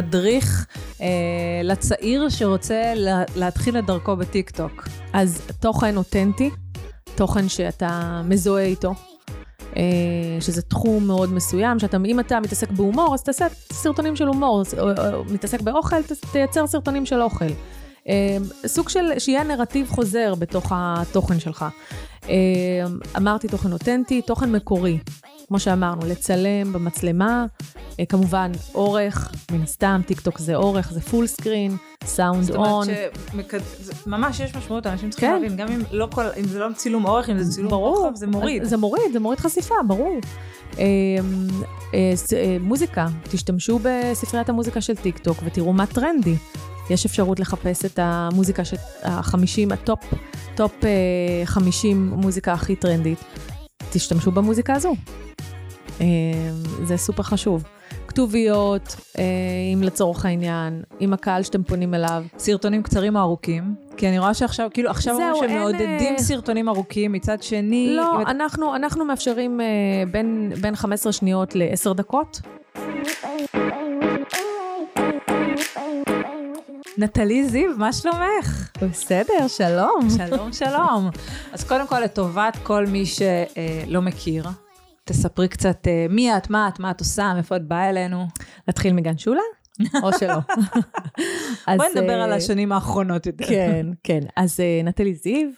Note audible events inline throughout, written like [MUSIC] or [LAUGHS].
מדריך אה, לצעיר שרוצה לה, להתחיל את דרכו בטיקטוק? אז תוכן אותנטי, תוכן שאתה מזוהה איתו, אה, שזה תחום מאוד מסוים, שאתה, אם אתה מתעסק בהומור, אז תעשה סרטונים של הומור, או, או, או מתעסק באוכל, ת, תייצר סרטונים של אוכל. אה, סוג של, שיהיה נרטיב חוזר בתוך התוכן שלך. אה, אמרתי תוכן אותנטי, תוכן מקורי. כמו שאמרנו, לצלם במצלמה, אה, כמובן אורך, מן הסתם, טיק טוק זה אורך, זה full screen, sound on. זאת אומרת שממש יש משמעות, אנשים צריכים כן. להבין, גם אם, לא כל, אם זה לא צילום אורך, אם זה צילום רוחב, זה מוריד. זה מוריד, זה מוריד חשיפה, ברור. אה, אה, מוזיקה, תשתמשו בספריית המוזיקה של טיק טוק ותראו מה טרנדי. יש אפשרות לחפש את המוזיקה, של החמישים, ה top, top 50 מוזיקה הכי טרנדית. תשתמשו במוזיקה הזו. אה, זה סופר חשוב. כתוביות, אה, אם לצורך העניין, עם הקהל שאתם פונים אליו. סרטונים קצרים או ארוכים? כי אני רואה שעכשיו, כאילו, עכשיו אומרים שמעודדים אה... סרטונים ארוכים, מצד שני... לא, אנחנו, את... אנחנו מאפשרים אה, בין, בין 15 שניות ל-10 דקות. נטלי זיו, מה שלומך? בסדר, שלום. שלום, שלום. אז קודם כל, לטובת כל מי שלא מכיר, תספרי קצת אה, מי את, מה את, מה את עושה, מאיפה את באה אלינו. נתחיל מגן שולה? או שלא. [LAUGHS] בואי נדבר על אה, השנים האחרונות יותר. כן, כן. אז אה, נטלי זיו,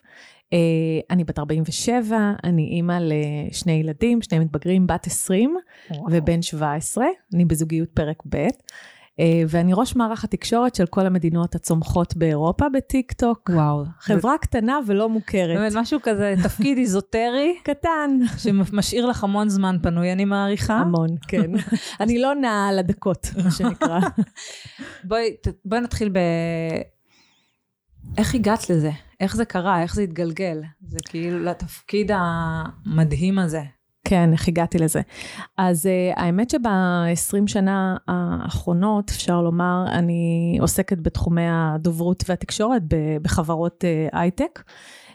אני בת 47, אני אימא לשני ילדים, שני מתבגרים, בת 20 ובן 17, אני בזוגיות פרק ב'. אה, ואני ראש מערך התקשורת של כל המדינות הצומחות באירופה בטיק טוק. וואו. חברה קטנה ולא מוכרת. באמת, משהו כזה, תפקיד איזוטרי. [LAUGHS] קטן. שמשאיר לך המון זמן פנוי, אני מעריכה. המון, כן. [LAUGHS] אני לא נעה על הדקות, מה שנקרא. [LAUGHS] בואי, בואי נתחיל ב... איך הגעת לזה? איך זה קרה? איך זה התגלגל? זה כאילו לתפקיד המדהים הזה. כן, איך הגעתי לזה. אז uh, האמת שב-20 שנה האחרונות, אפשר לומר, אני עוסקת בתחומי הדוברות והתקשורת בחברות uh, הייטק.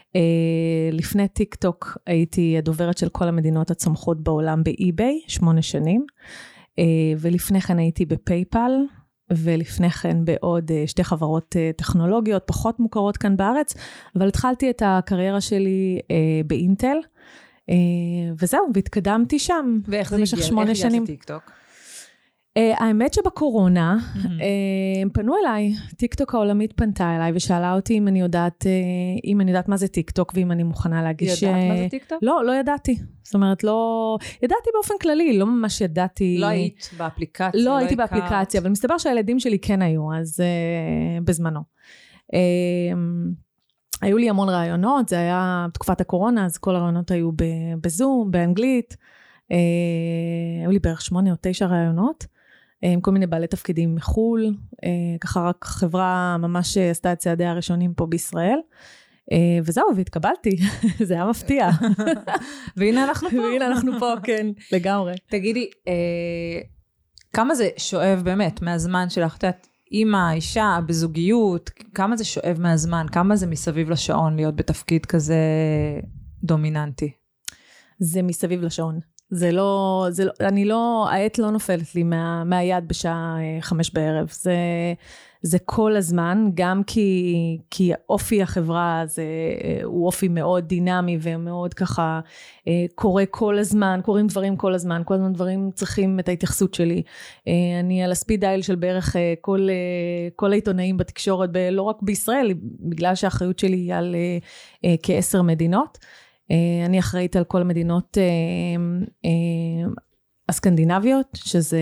Uh, לפני טיק טוק הייתי הדוברת של כל המדינות הצומחות בעולם ב eBay, שמונה שנים. Uh, ולפני כן הייתי ב PayPal, ולפני כן בעוד uh, שתי חברות uh, טכנולוגיות פחות מוכרות כאן בארץ, אבל התחלתי את הקריירה שלי uh, באינטל. אה, וזהו, והתקדמתי שם. ואיך זה הגיע? איך הגעת לטיקטוק? Uh, האמת שבקורונה, mm-hmm. uh, הם פנו אליי, טיקטוק העולמית פנתה אליי ושאלה אותי אם אני יודעת, uh, אם אני יודעת מה זה טיקטוק ואם אני מוכנה להגיש... ידעת uh, מה זה טיקטוק? לא, לא ידעתי. זאת אומרת, לא... ידעתי באופן כללי, לא ממש ידעתי... לא היית באפליקציה, לא, לא הייתי הכרת. באפליקציה, אבל מסתבר שהילדים שלי כן היו, אז uh, בזמנו. Uh, היו לי המון רעיונות, זה היה תקופת הקורונה, אז כל הרעיונות היו בזום, באנגלית. אה, היו לי בערך שמונה או תשע רעיונות, אה, עם כל מיני בעלי תפקידים מחו"ל, אה, ככה רק חברה ממש עשתה את צעדיה הראשונים פה בישראל. וזהו, והתקבלתי, [LAUGHS] זה היה מפתיע. [LAUGHS] והנה אנחנו פה. והנה אנחנו פה, כן, לגמרי. תגידי, כמה זה שואב באמת מהזמן שלך? את יודעת, אימא, אישה, בזוגיות, כמה זה שואב מהזמן? כמה זה מסביב לשעון להיות בתפקיד כזה דומיננטי? זה מסביב לשעון. זה לא, זה לא, אני לא, העט לא נופלת לי מה, מהיד בשעה אה, חמש בערב. זה, זה כל הזמן, גם כי, כי אופי החברה זה, אה, הוא אופי מאוד דינמי ומאוד ככה אה, קורה כל הזמן, קורים דברים כל הזמן, כל הזמן דברים צריכים את ההתייחסות שלי. אני על הספיד דייל של בערך כל, כל העיתונאים בתקשורת, לא רק בישראל, בגלל שהאחריות שלי היא על כעשר מדינות. אה, אני אחראית על כל המדינות אה, אה, הסקנדינביות, שזה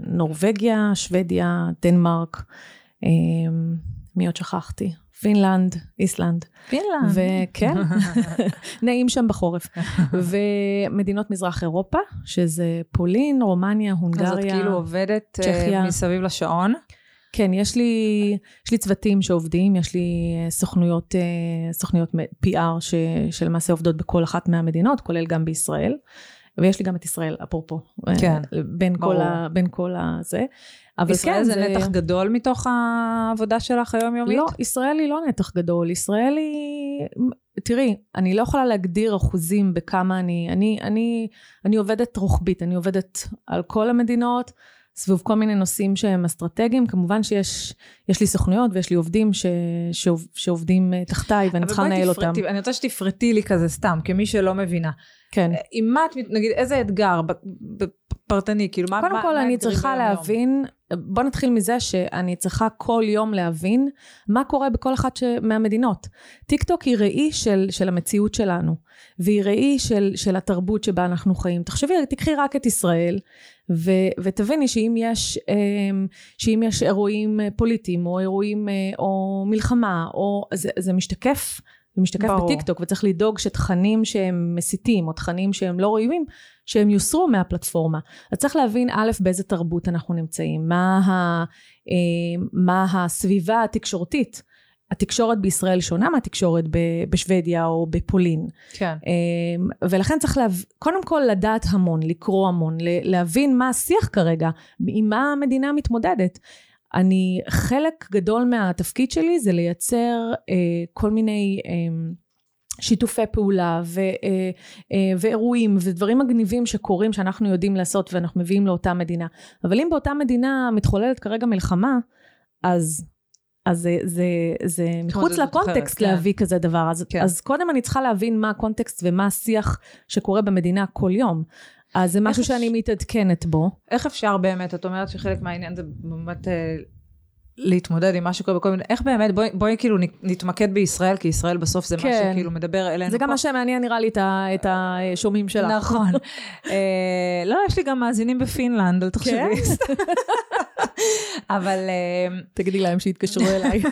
נורבגיה, שוודיה, דנמרק, מי עוד שכחתי? פינלנד, איסלנד. פינלנד. וכן, [LAUGHS] נעים שם בחורף. ומדינות מזרח אירופה, שזה פולין, רומניה, הונגריה, צ'כיה. אז את כאילו עובדת צ'כיה. מסביב לשעון? כן, יש לי, יש לי צוותים שעובדים, יש לי אה, סוכנויות, אה, סוכנויות PR ש, שלמעשה עובדות בכל אחת מהמדינות, כולל גם בישראל. ויש לי גם את ישראל, אפרופו. אה, כן, בין ברור. כל, ה, בין כל הזה. אבל ישראל כן, זה, זה נתח גדול מתוך העבודה שלך היומיומית? לא, ישראל היא לא נתח גדול. ישראל היא... תראי, אני לא יכולה להגדיר אחוזים בכמה אני... אני, אני, אני עובדת רוחבית, אני עובדת על כל המדינות. סביב כל מיני נושאים שהם אסטרטגיים. כמובן שיש יש לי סוכנויות ויש לי עובדים ש, שעוב, שעובדים אה, תחתיי ואני צריכה לנהל אותם. אני רוצה שתפרטי לי כזה סתם, כמי שלא מבינה. כן. עם מה את, נגיד, איזה אתגר פרטני, כאילו מה... קודם מה, כל, מה אני צריכה להבין, בוא נתחיל מזה שאני צריכה כל יום להבין מה קורה בכל אחת ש... מהמדינות. טיק טוק היא ראי של, של המציאות שלנו, והיא ראי של, של התרבות שבה אנחנו חיים. תחשבי, תקחי רק את ישראל, ו, ותביני שאם יש, אמ, שאם יש אירועים פוליטיים, או אירועים, אה, או מלחמה, או... זה, זה משתקף זה משתקף בטיקטוק, וצריך לדאוג שתכנים שהם מסיתים, או תכנים שהם לא ראויים, שהם יוסרו מהפלטפורמה. אז צריך להבין, א', באיזה תרבות אנחנו נמצאים, מה, ה, אה, מה הסביבה התקשורתית. התקשורת בישראל שונה מהתקשורת בשוודיה או בפולין. כן. אה, ולכן צריך להב... קודם כל לדעת המון, לקרוא המון, להבין מה השיח כרגע, עם מה המדינה מתמודדת. אני, חלק גדול מהתפקיד שלי זה לייצר אה, כל מיני אה, שיתופי פעולה ו, אה, אה, ואירועים ודברים מגניבים שקורים שאנחנו יודעים לעשות ואנחנו מביאים לאותה מדינה. אבל אם באותה מדינה מתחוללת כרגע מלחמה, אז אז זה, זה, זה מחוץ לקונטקסט אחרת, להביא כן. כזה דבר. אז, כן. אז קודם אני צריכה להבין מה הקונטקסט ומה השיח שקורה במדינה כל יום. אז זה משהו שאני מתעדכנת בו. איך אפשר באמת, את אומרת שחלק מהעניין זה באמת אה, להתמודד עם מה שקורה בכל מיני, איך באמת, בואי, בואי כאילו נתמקד בישראל, כי ישראל בסוף זה כן. מה שכאילו מדבר אלינו. זה גם מה שמעניין נראה לי את השומעים שלך. נכון. [LAUGHS] אה, לא, יש לי גם מאזינים בפינלנד, אל תחשבי. כן? [LAUGHS] אבל... אה, תגידי להם שיתקשרו אליי.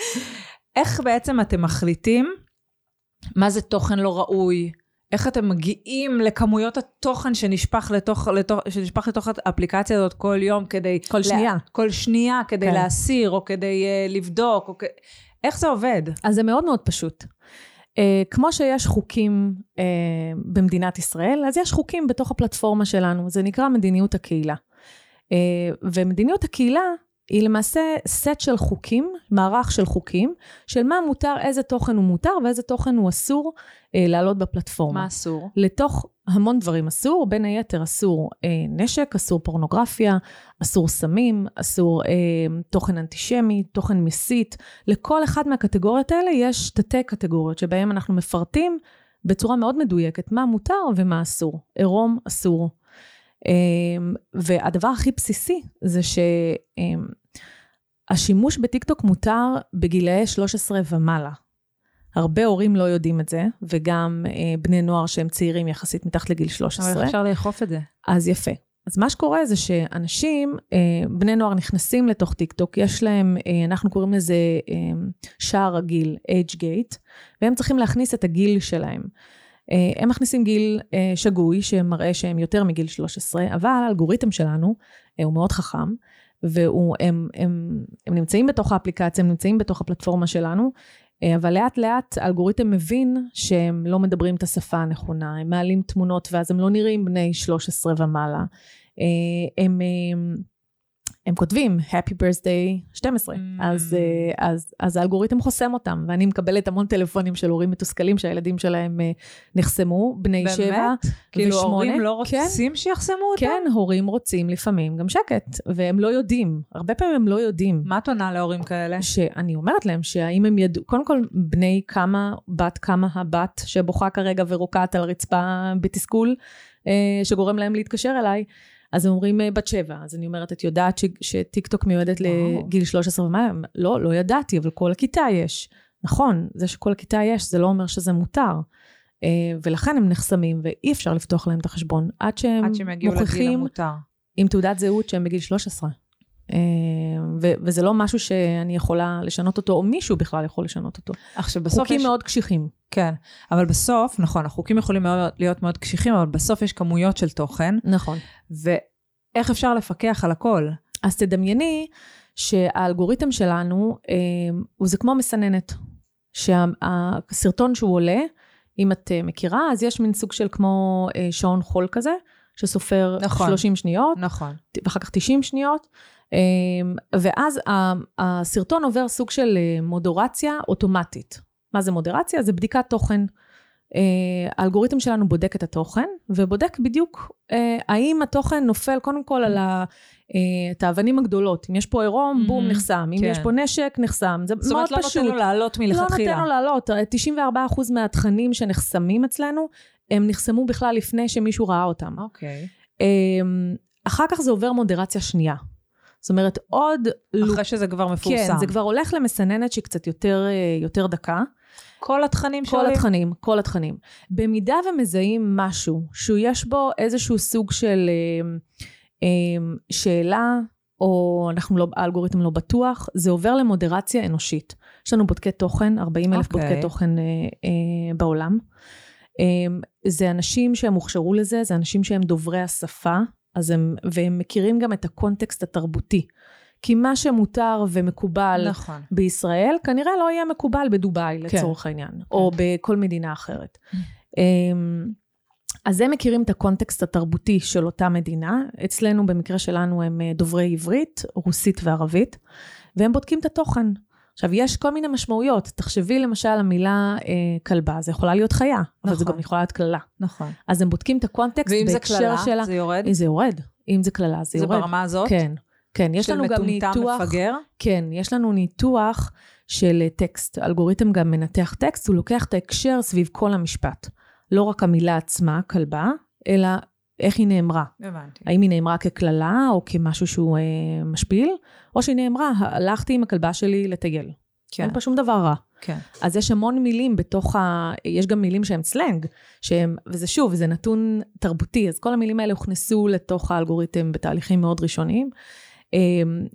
[LAUGHS] איך בעצם אתם מחליטים מה זה תוכן לא ראוי? איך אתם מגיעים לכמויות התוכן שנשפך לתוך, לתוך, שנשפך לתוך האפליקציה הזאת כל יום כדי... כל שנייה. לה, כל שנייה כדי כן. להסיר או כדי uh, לבדוק, או כ... איך זה עובד? אז זה מאוד מאוד פשוט. Uh, כמו שיש חוקים uh, במדינת ישראל, אז יש חוקים בתוך הפלטפורמה שלנו, זה נקרא מדיניות הקהילה. Uh, ומדיניות הקהילה היא למעשה סט של חוקים, מערך של חוקים, של מה מותר, איזה תוכן הוא מותר ואיזה תוכן הוא אסור אה, לעלות בפלטפורמה. מה אסור? לתוך המון דברים אסור, בין היתר אסור אה, נשק, אסור פורנוגרפיה, אסור סמים, אסור אה, תוכן אנטישמי, תוכן מסית. לכל אחת מהקטגוריות האלה יש תתי קטגוריות שבהן אנחנו מפרטים בצורה מאוד מדויקת מה מותר ומה אסור. עירום אסור. Um, והדבר הכי בסיסי זה שהשימוש um, בטיקטוק מותר בגילאי 13 ומעלה. הרבה הורים לא יודעים את זה, וגם uh, בני נוער שהם צעירים יחסית מתחת לגיל 13. אבל אפשר לאכוף את זה. אז יפה. אז מה שקורה זה שאנשים, uh, בני נוער נכנסים לתוך טיקטוק, יש להם, uh, אנחנו קוראים לזה uh, שער הגיל, age gate, והם צריכים להכניס את הגיל שלהם. הם מכניסים גיל שגוי, שמראה שהם יותר מגיל 13, אבל האלגוריתם שלנו הוא מאוד חכם, והם הם, הם נמצאים בתוך האפליקציה, הם נמצאים בתוך הפלטפורמה שלנו, אה, אבל לאט לאט האלגוריתם מבין שהם לא מדברים את השפה הנכונה, הם מעלים תמונות ואז הם לא נראים בני 13 ומעלה. אה, הם, הם הם כותבים Happy birthday 12, mm. אז, אה, אז, אז האלגוריתם חוסם אותם, ואני מקבלת המון טלפונים של הורים מתוסכלים שהילדים שלהם אה, נחסמו, בני באמת? שבע ושמונה. כאילו הורים לא כן. רוצים כן, שיחסמו אותם? כן, הורים רוצים לפעמים גם שקט, והם לא יודעים, הרבה פעמים הם לא יודעים. מה את עונה להורים כאלה? שאני אומרת להם שהאם הם ידעו, קודם כל בני כמה, בת כמה הבת שבוכה כרגע ורוקעת על הרצפה בתסכול, אה, שגורם להם להתקשר אליי. אז הם אומרים אה, בת שבע, אז אני אומרת, את יודעת ש, שטיקטוק מיועדת וואו. לגיל 13 ומעלה? לא, לא ידעתי, אבל כל הכיתה יש. נכון, זה שכל הכיתה יש, זה לא אומר שזה מותר. אה, ולכן הם נחסמים, ואי אפשר לפתוח להם את החשבון עד שהם, עד שהם מוכיחים עם תעודת זהות שהם בגיל 13. אה, ו- וזה לא משהו שאני יכולה לשנות אותו, או מישהו בכלל יכול לשנות אותו. עכשיו בסוף חוקים יש... מאוד קשיחים. כן, אבל בסוף, נכון, החוקים יכולים מאוד, להיות מאוד קשיחים, אבל בסוף יש כמויות של תוכן. נכון. ואיך אפשר לפקח על הכל? אז תדמייני שהאלגוריתם שלנו, אה, הוא זה כמו מסננת. שהסרטון שהוא עולה, אם את אה, מכירה, אז יש מין סוג של כמו שעון חול כזה, שסופר נכון, 30 שניות. נכון. ואחר כך 90 שניות. אמ, ואז הסרטון עובר סוג של אה, מודורציה אוטומטית. מה זה מודרציה? זה בדיקת תוכן. אה, האלגוריתם שלנו בודק את התוכן, ובודק בדיוק אה, האם התוכן נופל קודם כל על ה... את האבנים הגדולות. אם יש פה עירום, בום, Mhm. נחסם. אם כן. יש פה נשק, נחסם. זה זאת מאוד אומרת, לא פשוט. נותן לו לעלות לא מלכתחילה. נותן לו לעלות. 94% מהתכנים שנחסמים אצלנו, הם נחסמו בכלל לפני שמישהו ראה אותם. אוקיי. אמ, אחר כך זה עובר מודרציה שנייה. זאת אומרת, עוד... אחרי שזה כבר מפורסם. כן, זה כבר הולך למסננת שהיא קצת יותר, אה, יותר דקה. כל התכנים כל שעולים? התכנים, כל התכנים. במידה ומזהים משהו שיש בו איזשהו סוג של אה, אה, שאלה, או אנחנו לא, האלגוריתם לא בטוח, זה עובר למודרציה אנושית. יש לנו בודקי תוכן, 40 אלף אוקיי. בודקי תוכן אה, אה, בעולם. אה, זה אנשים שהם הוכשרו לזה, זה אנשים שהם דוברי השפה, אז הם, והם מכירים גם את הקונטקסט התרבותי. כי מה שמותר ומקובל נכון. בישראל כנראה לא יהיה מקובל בדובאי לצורך העניין, או בכל מדינה אחרת. אמ, אז הם מכירים את הקונטקסט התרבותי של אותה מדינה, אצלנו במקרה שלנו הם אה, דוברי עברית, רוסית וערבית, והם בודקים את התוכן. עכשיו, יש כל מיני משמעויות. תחשבי למשל המילה אה, כלבה, זה יכולה להיות חיה, אבל זה נכון. גם יכולה להיות קללה. נכון. אז הם בודקים את הקונטקסט ואם זה בהקשר קללה, שלה. זה יורד? זה יורד. אם זה קללה, זה זה יורד. ברמה הזאת? כן, כן. יש לנו גם של ניתוח... מטומטם מפגר? כן, יש לנו ניתוח של טקסט. אלגוריתם גם מנתח טקסט, הוא לוקח את ההקשר סביב כל המשפט. לא רק המילה עצמה, כלבה, אלא איך היא נאמרה. הבנתי. האם היא נאמרה כקללה או כמשהו שהוא אה, משפיל, או שהיא נאמרה, הלכתי עם הכלבה שלי לטייל. כן, אין פה שום דבר רע. כן. אז יש המון מילים בתוך ה... יש גם מילים שהם סלנג, שהם, וזה שוב, זה נתון תרבותי, אז כל המילים האלה הוכנסו לתוך האלגוריתם בתהליכים מאוד ראשוניים. אה,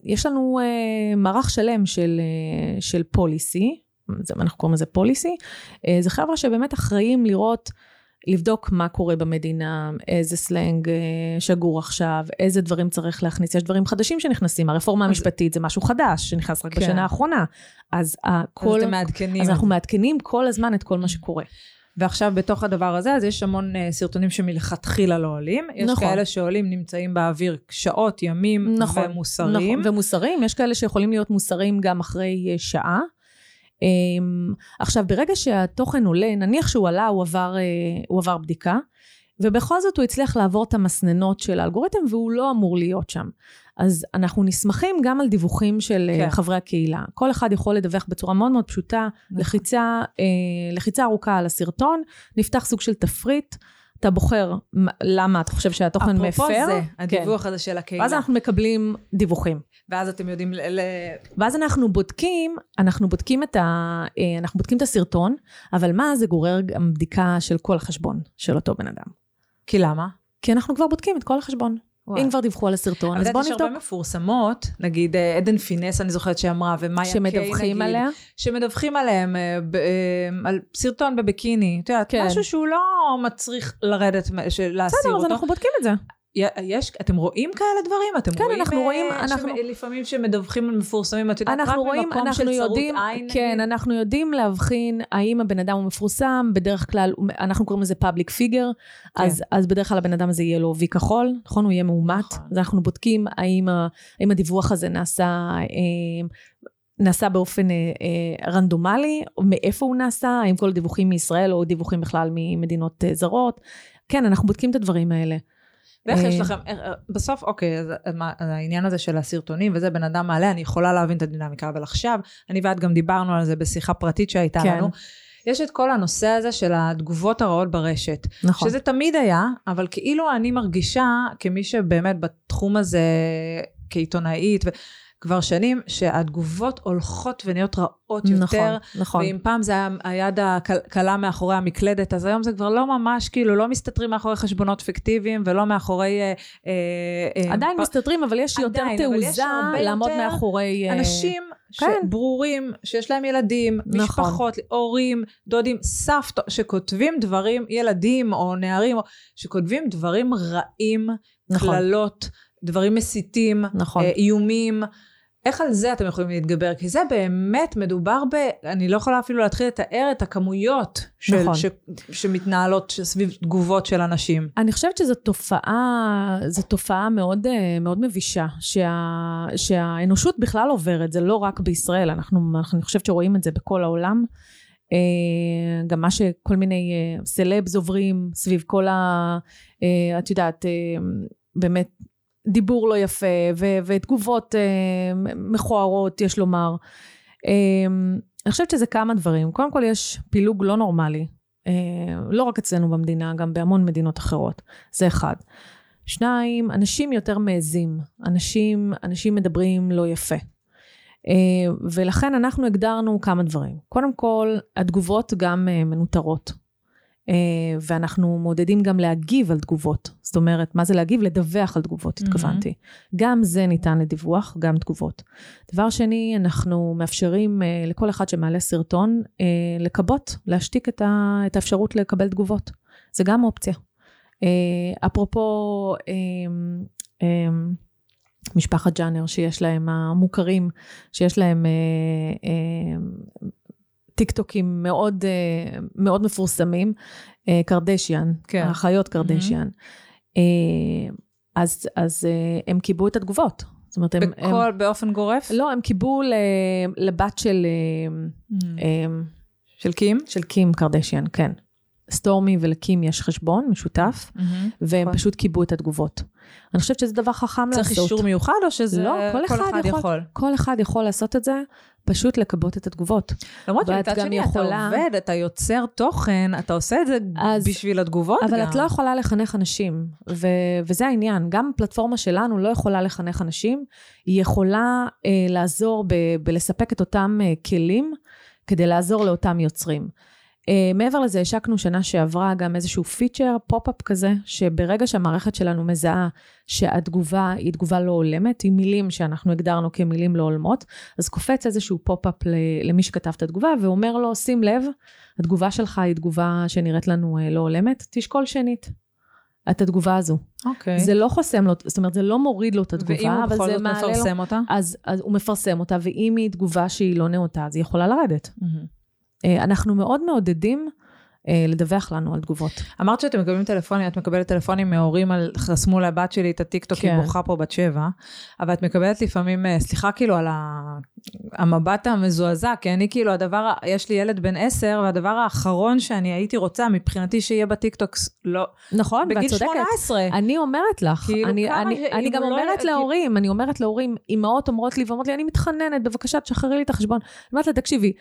יש לנו אה, מערך שלם של, אה, של פוליסי, זה, אנחנו קוראים לזה פוליסי, אה, זה חבר'ה שבאמת אחראים לראות, לבדוק מה קורה במדינה, איזה סלנג אה, שגור עכשיו, איזה דברים צריך להכניס, יש דברים חדשים שנכנסים, הרפורמה אז- המשפטית זה משהו חדש שנכנס רק כן. בשנה האחרונה, אז אז הכל... אתם מעדכנים. אז אנחנו. מעדכנים כל הזמן את כל מה שקורה. ועכשיו בתוך הדבר הזה, אז יש המון אה, סרטונים שמלכתחילה לא עולים. יש נכון. כאלה שעולים, נמצאים באוויר שעות, ימים, נכון, ומוסרים. נכון, ומוסרים, יש כאלה שיכולים להיות מוסרים גם אחרי אה, שעה. אמ, עכשיו, ברגע שהתוכן עולה, נניח שהוא עלה, הוא עבר, אה, הוא עבר בדיקה, ובכל זאת הוא הצליח לעבור את המסננות של האלגוריתם, והוא לא אמור להיות שם. אז אנחנו נסמכים גם על דיווחים של כן. כן. חברי הקהילה. כל אחד יכול לדווח בצורה מאוד מאוד פשוטה, נכון. לחיצה, אה, לחיצה ארוכה על הסרטון, נפתח סוג של תפריט, אתה בוחר למה אתה חושב שהתוכן מפר. אפרופו זה, כן. הדיווח הזה של הקהילה. ואז אנחנו מקבלים דיווחים. ואז אתם יודעים ל... ל- ואז אנחנו בודקים, אנחנו בודקים את, ה, אה, אנחנו בודקים את הסרטון, אבל מה זה גורר גם בדיקה של כל החשבון של אותו בן אדם. כי למה? כי אנחנו כבר בודקים את כל החשבון. וואי. אם כבר דיווחו על הסרטון, אבל אז בואו יודעת, יש נבדוק. הרבה מפורסמות, נגיד אה, עדן פינס, אני זוכרת שאמרה, ומאיה קיי, שמדווחים נגיד, עליה. שמדווחים עליהם אה, ב- אה, על סרטון בביקיני. את יודעת, כן. משהו שהוא לא מצריך לרדת, להסיר בסדר, אז אותו. אנחנו בודקים את זה. יש, אתם רואים כאלה דברים? אתם כן, רואים, אנחנו אה, רואים, אנחנו- לפעמים שמדווחים מפורסמים, את יודעת, רק רואים, ממקום של צרות יודעים, עין, כן, נגיד? אנחנו יודעים להבחין האם הבן אדם הוא מפורסם, בדרך כלל, אנחנו קוראים לזה public figure, כן. אז, אז בדרך כלל הבן אדם הזה יהיה לו וי כחול, נכון? הוא יהיה מאומת. נכון. אז אנחנו בודקים האם, האם הדיווח הזה נעשה... אה, נעשה באופן אה, אה, רנדומלי, מאיפה הוא נעשה, האם כל הדיווחים מישראל או דיווחים בכלל ממדינות אה, זרות. כן, אנחנו בודקים את הדברים האלה. ואיך יש אה, לכם, אה, אה, בסוף, אוקיי, אז העניין הזה של הסרטונים וזה, בן אדם מעלה, אני יכולה להבין את הדינמיקה, אבל עכשיו, אני ואת גם דיברנו על זה בשיחה פרטית שהייתה כן. לנו. יש את כל הנושא הזה של התגובות הרעות ברשת. נכון. שזה תמיד היה, אבל כאילו אני מרגישה, כמי שבאמת בתחום הזה כעיתונאית, כבר שנים, שהתגובות הולכות ונהיות רעות יותר. נכון, נכון. ואם פעם זה היה היד הקלה מאחורי המקלדת, אז היום זה כבר לא ממש, כאילו, לא מסתתרים מאחורי חשבונות פיקטיביים ולא מאחורי... אה, אה, אה, עדיין פ- מסתתרים, אבל יש יותר עדיין, יש תעוזה לעמוד יותר מאחורי... אה, אנשים כן. שברורים, שיש להם ילדים, נכון. משפחות, הורים, דודים, סבתות, שכותבים דברים, ילדים או נערים, שכותבים דברים רעים, נכון. קללות, דברים מסיתים, נכון. אה, איומים. איך על זה אתם יכולים להתגבר? כי זה באמת מדובר ב... אני לא יכולה אפילו להתחיל לתאר את הכמויות של, נכון. ש, שמתנהלות סביב תגובות של אנשים. אני חושבת שזו תופעה, זו תופעה מאוד, אה, מאוד מבישה, שה, שהאנושות בכלל עוברת, זה לא רק בישראל, אנחנו, אני חושבת שרואים את זה בכל העולם. אה, גם מה שכל מיני אה, סלבס עוברים סביב כל ה... את יודעת, באמת דיבור לא יפה ו- ותגובות מכוערות, יש לומר. אני חושבת שזה כמה דברים. קודם כל יש פילוג לא נורמלי, לא רק אצלנו במדינה, גם בהמון מדינות אחרות. זה אחד. שניים, אנשים יותר מעזים. אנשים, אנשים מדברים לא יפה. אה, ולכן אנחנו הגדרנו כמה דברים. קודם כל, התגובות גם אה, מנוטרות. אה, ואנחנו מעודדים גם להגיב על תגובות. זאת אומרת, מה זה להגיב? לדווח על תגובות, התכוונתי. Mm-hmm. גם זה ניתן לדיווח, גם תגובות. דבר שני, אנחנו מאפשרים לכל אחד שמעלה סרטון לכבות, להשתיק את, האפשרות לקבל תגובות. זה גם אופציה. אפרופו, משפחת ג'אנר שיש להם, המוכרים, שיש להם אה, אה, טיק טוקים מאוד, אה, מאוד מפורסמים, אה, קרדשיאן, כן. האחיות קרדשיאן. Mm-hmm. אה, אז, אז הם קיבלו את התגובות. זאת אומרת, הם... בכל, הם, באופן גורף? לא, הם קיבלו לבת של... Mm. אה, של קים? של קים קרדשיאן, כן. סטורמי ולקים יש חשבון משותף, mm-hmm, והם נכון. פשוט קיבלו את התגובות. אני חושבת שזה דבר חכם צריך לעשות. צריך אישור מיוחד או שזה לא, כל, כל אחד, אחד יכול, יכול? כל אחד יכול לעשות את זה, פשוט לכבות את התגובות. למרות שמצד שני יכולה... אתה עובד, אתה יוצר תוכן, אתה עושה את זה אז, בשביל התגובות אבל גם. אבל את לא יכולה לחנך אנשים, ו- וזה העניין. גם הפלטפורמה שלנו לא יכולה לחנך אנשים, היא יכולה אה, לעזור ב- בלספק את אותם אה, כלים כדי לעזור לאותם יוצרים. Uh, מעבר לזה, השקנו שנה שעברה גם איזשהו feature, pop-up כזה, שברגע שהמערכת שלנו מזהה שהתגובה היא תגובה לא הולמת, היא מילים שאנחנו הגדרנו כמילים לא הולמות, אז קופץ איזשהו pop-up למי שכתב את התגובה, ואומר לו, שים לב, התגובה שלך היא תגובה שנראית לנו uh, לא הולמת, תשקול שנית. את התגובה הזו. אוקיי. Okay. זה לא חוסם לו, זאת אומרת, זה לא מוריד לו את התגובה, אבל זה מעלה לו... ואם הוא בכל זאת מפרסם אותה? אז, אז הוא מפרסם אותה, ואם היא תגובה שהיא לא נאותה, אז היא יכולה לרדת. Mm-hmm. אה, אנחנו מאוד מעודדים לדווח לנו על תגובות. אמרת שאתם מקבלים טלפונים, את מקבלת טלפונים מהורים על, חסמו לבת שלי את הטיקטוק, כן. היא בוכה פה בת שבע, אבל את מקבלת לפעמים, אה, סליחה כאילו על המבט המזועזע, כי אני כאילו, הדבר, יש לי ילד בן עשר, והדבר האחרון שאני הייתי רוצה, מבחינתי שיהיה בטיקטוק, לא, נכון, ואת צודקת. בגיל 18. אני אומרת לך, כאילו אני, אני, אני גם לא אומרת לא... להורים, אני אומרת להורים, אימהות אומרות לי ואומרות לי, אני מתחננת, בבקשה תשחררי לי את החשבון. אני אומרת לה, תקשיבי,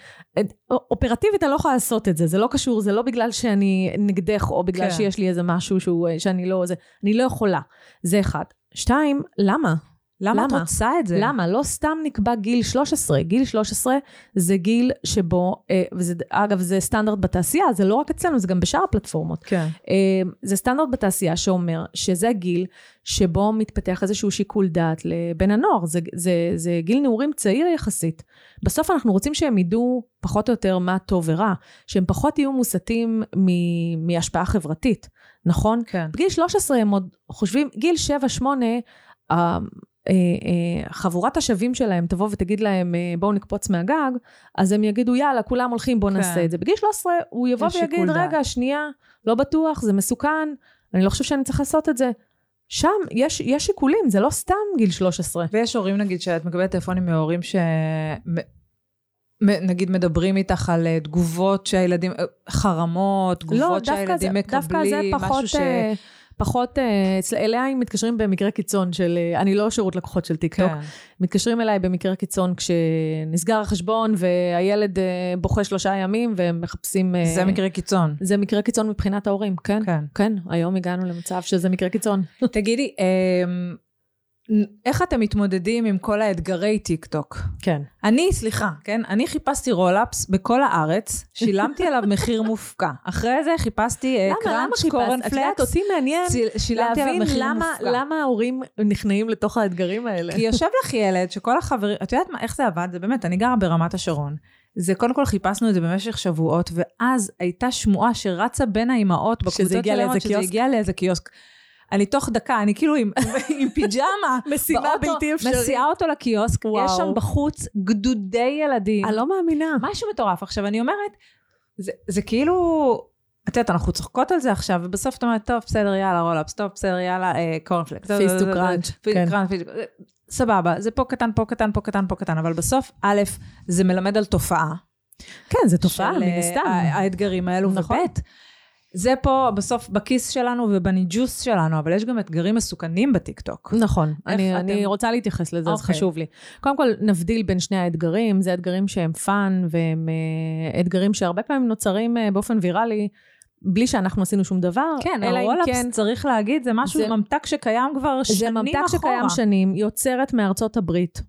אופרטיבית אני לא יכולה לעשות את זה, זה לא קשור, זה לא בגלל שאני נגדך, או בגלל כן. שיש לי איזה משהו שהוא, שאני לא, זה, אני לא יכולה. זה אחד. שתיים, למה? למה את רוצה את זה? למה? לא סתם נקבע גיל 13. גיל 13 זה גיל שבו, אה, וזה, אגב, זה סטנדרט בתעשייה, זה לא רק אצלנו, זה גם בשאר הפלטפורמות. כן. אה, זה סטנדרט בתעשייה שאומר שזה גיל שבו מתפתח איזשהו שיקול דעת לבן הנוער. זה, זה, זה גיל נעורים צעיר יחסית. בסוף אנחנו רוצים שהם ידעו פחות או יותר מה טוב ורע, שהם פחות יהיו מוסתים מהשפעה חברתית, נכון? כן. בגיל 13 הם עוד חושבים, גיל 7-8, אה, אה, חבורת השווים שלהם תבוא ותגיד להם, אה, בואו נקפוץ מהגג, אז הם יגידו, יאללה, כולם הולכים, בואו כן. נעשה את זה. בגיל 13 הוא יבוא ויגיד, רגע, דעת. שנייה, לא בטוח, זה מסוכן, אני לא חושב שאני צריך לעשות את זה. שם יש, יש שיקולים, זה לא סתם גיל 13. ויש הורים, נגיד, שאת מקבלת טלפונים מהורים ש... נגיד מדברים איתך על תגובות שהילדים, חרמות, תגובות לא, שהילדים זה, מקבלים, דווקא זה פחות, משהו ש... פחות, אה, אליה מתקשרים במקרה קיצון של, אה, אני לא שירות לקוחות של טיקטוק, כן. מתקשרים אליי במקרה קיצון כשנסגר החשבון והילד אה, בוכה שלושה ימים והם מחפשים... זה מקרה קיצון. זה מקרה קיצון מבחינת ההורים, כן. כן. כן, היום הגענו למצב שזה מקרה קיצון. תגידי, אמ, איך אתם מתמודדים עם כל האתגרי טיק טוק? כן. אני, סליחה, כן? אני חיפשתי רולאפס בכל הארץ, שילמתי [LAUGHS] עליו מחיר מופקע. אחרי זה חיפשתי קראנץ' קורנפלקס. את יודעת, אותי מעניין להבין למה, למה ההורים נכנעים לתוך האתגרים האלה. כי יושב לך ילד שכל החברים, את יודעת מה, איך זה עבד? זה באמת, אני גרה ברמת השרון. זה קודם כל חיפשנו את זה במשך שבועות, ואז הייתה שמועה שרצה בין האימהות בקבוצות שלנו, שזה הגיע לאיזה קיוסק. אני תוך דקה, אני כאילו עם, [LAUGHS] עם פיג'מה, משימה בלתי אפשרית. מסיעה אותו לקיוסק, וואו. יש שם בחוץ גדודי ילדים. אני לא מאמינה. משהו מטורף. עכשיו, אני אומרת, זה, זה כאילו, את יודעת, אנחנו צוחקות על זה עכשיו, ובסוף את אומרת, טוב, בסדר, יאללה, רולאפס, טוב, בסדר, יאללה, קורנפלקס. פיסט טו קראנץ'. סבבה, זה פה קטן, פה קטן, פה קטן, פה קטן, אבל בסוף, א', זה מלמד על תופעה. כן, זו תופעה, מן אה, הסתם. ה- האתגרים האלו, נכון. וב' זה פה בסוף בכיס שלנו ובניג'וס שלנו, אבל יש גם אתגרים מסוכנים בטיקטוק. נכון, אני, אתם- אני רוצה להתייחס לזה, אז אוקיי. חשוב לי. קודם כל, נבדיל בין שני האתגרים, זה אתגרים שהם fun, והם אה, אתגרים שהרבה פעמים נוצרים אה, באופן ויראלי, בלי שאנחנו עשינו שום דבר, כן, אלא אם כן, צריך להגיד, זה משהו, זה- ממתק שקיים כבר זה שנים אחורה. ממתק שקיים שנים, יוצרת מארצות הברית.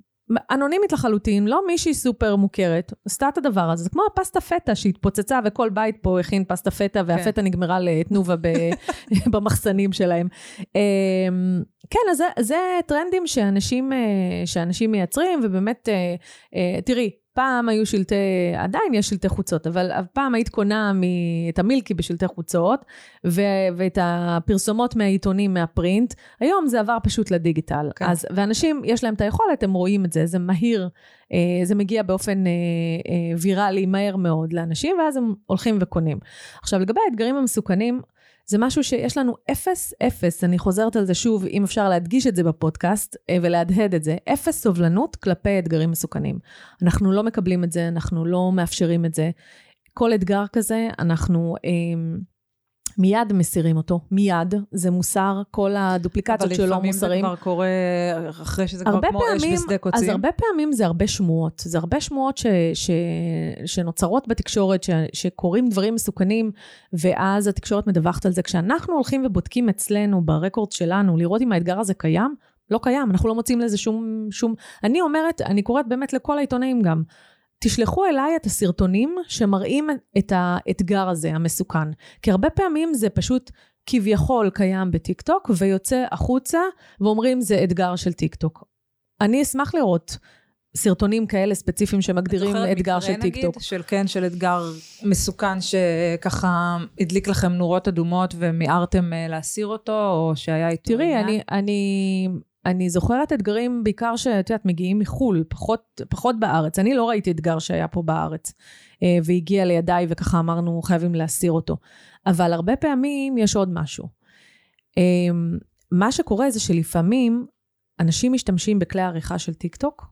אנונימית לחלוטין, לא מישהי סופר מוכרת, עשתה את הדבר הזה. זה כמו הפסטה פטה שהתפוצצה וכל בית פה הכין פסטה פטה והפטה נגמרה לתנובה ב- [LAUGHS] במחסנים שלהם. אמ, כן, אז זה, זה טרנדים שאנשים, אה, שאנשים מייצרים, ובאמת, אה, אה, תראי, פעם היו שלטי, עדיין יש שלטי חוצות, אבל פעם היית קונה מ- את המילקי בשלטי חוצות, ו- ואת הפרסומות מהעיתונים, מהפרינט, היום זה עבר פשוט לדיגיטל. כן. אז, ואנשים, יש להם את היכולת, הם רואים את זה, זה מהיר, אה, זה מגיע באופן אה, אה, ויראלי מהר מאוד לאנשים, ואז הם הולכים וקונים. עכשיו, לגבי האתגרים המסוכנים, זה משהו שיש לנו אפס, אפס, אני חוזרת על זה שוב, אם אפשר להדגיש את זה בפודקאסט אה, ולהדהד את זה, אפס סובלנות כלפי אתגרים מסוכנים. אנחנו לא מקבלים את זה, אנחנו לא מאפשרים את זה. כל אתגר כזה, אנחנו אה, מיד מסירים אותו, מיד, זה מוסר, כל הדופליקציות שלו אבל לפעמים זה מוסרים. כבר קורה אחרי שזה כבר כמו פעמים, אש בשדה קוצים. אז הרבה פעמים זה הרבה שמועות. זה הרבה שמועות ש, ש, שנוצרות בתקשורת, ש, שקורים דברים מסוכנים, ואז התקשורת מדווחת על זה. כשאנחנו הולכים ובודקים אצלנו, ב record שלנו, לראות אם האתגר הזה קיים, לא קיים, אנחנו לא מוצאים לזה שום... שום... אני אומרת, אני קוראת באמת לכל העיתונאים גם, תשלחו אליי את הסרטונים שמראים את האתגר הזה, המסוכן. כי הרבה פעמים זה פשוט כביכול קיים בטיקטוק, ויוצא החוצה ואומרים זה אתגר של טיקטוק. אני אשמח לראות סרטונים כאלה ספציפיים שמגדירים את אתגר של טיקטוק. נגיד, של כן, של אתגר מסוכן שככה הדליק לכם נורות אדומות ומיהרתם אה, להסיר אותו, או שהיה איתו תראי, עניין? אני, אני, אני זוכרת אתגרים בעיקר שאת יודעת, מגיעים מחו"ל, פחות, פחות בארץ. אני לא ראיתי אתגר שהיה פה בארץ, אה, והגיע לידיי וככה אמרנו, חייבים להסיר אותו. אבל הרבה פעמים יש עוד משהו. אה, מה שקורה זה שלפעמים אנשים משתמשים בכלי העריכה של טיקטוק,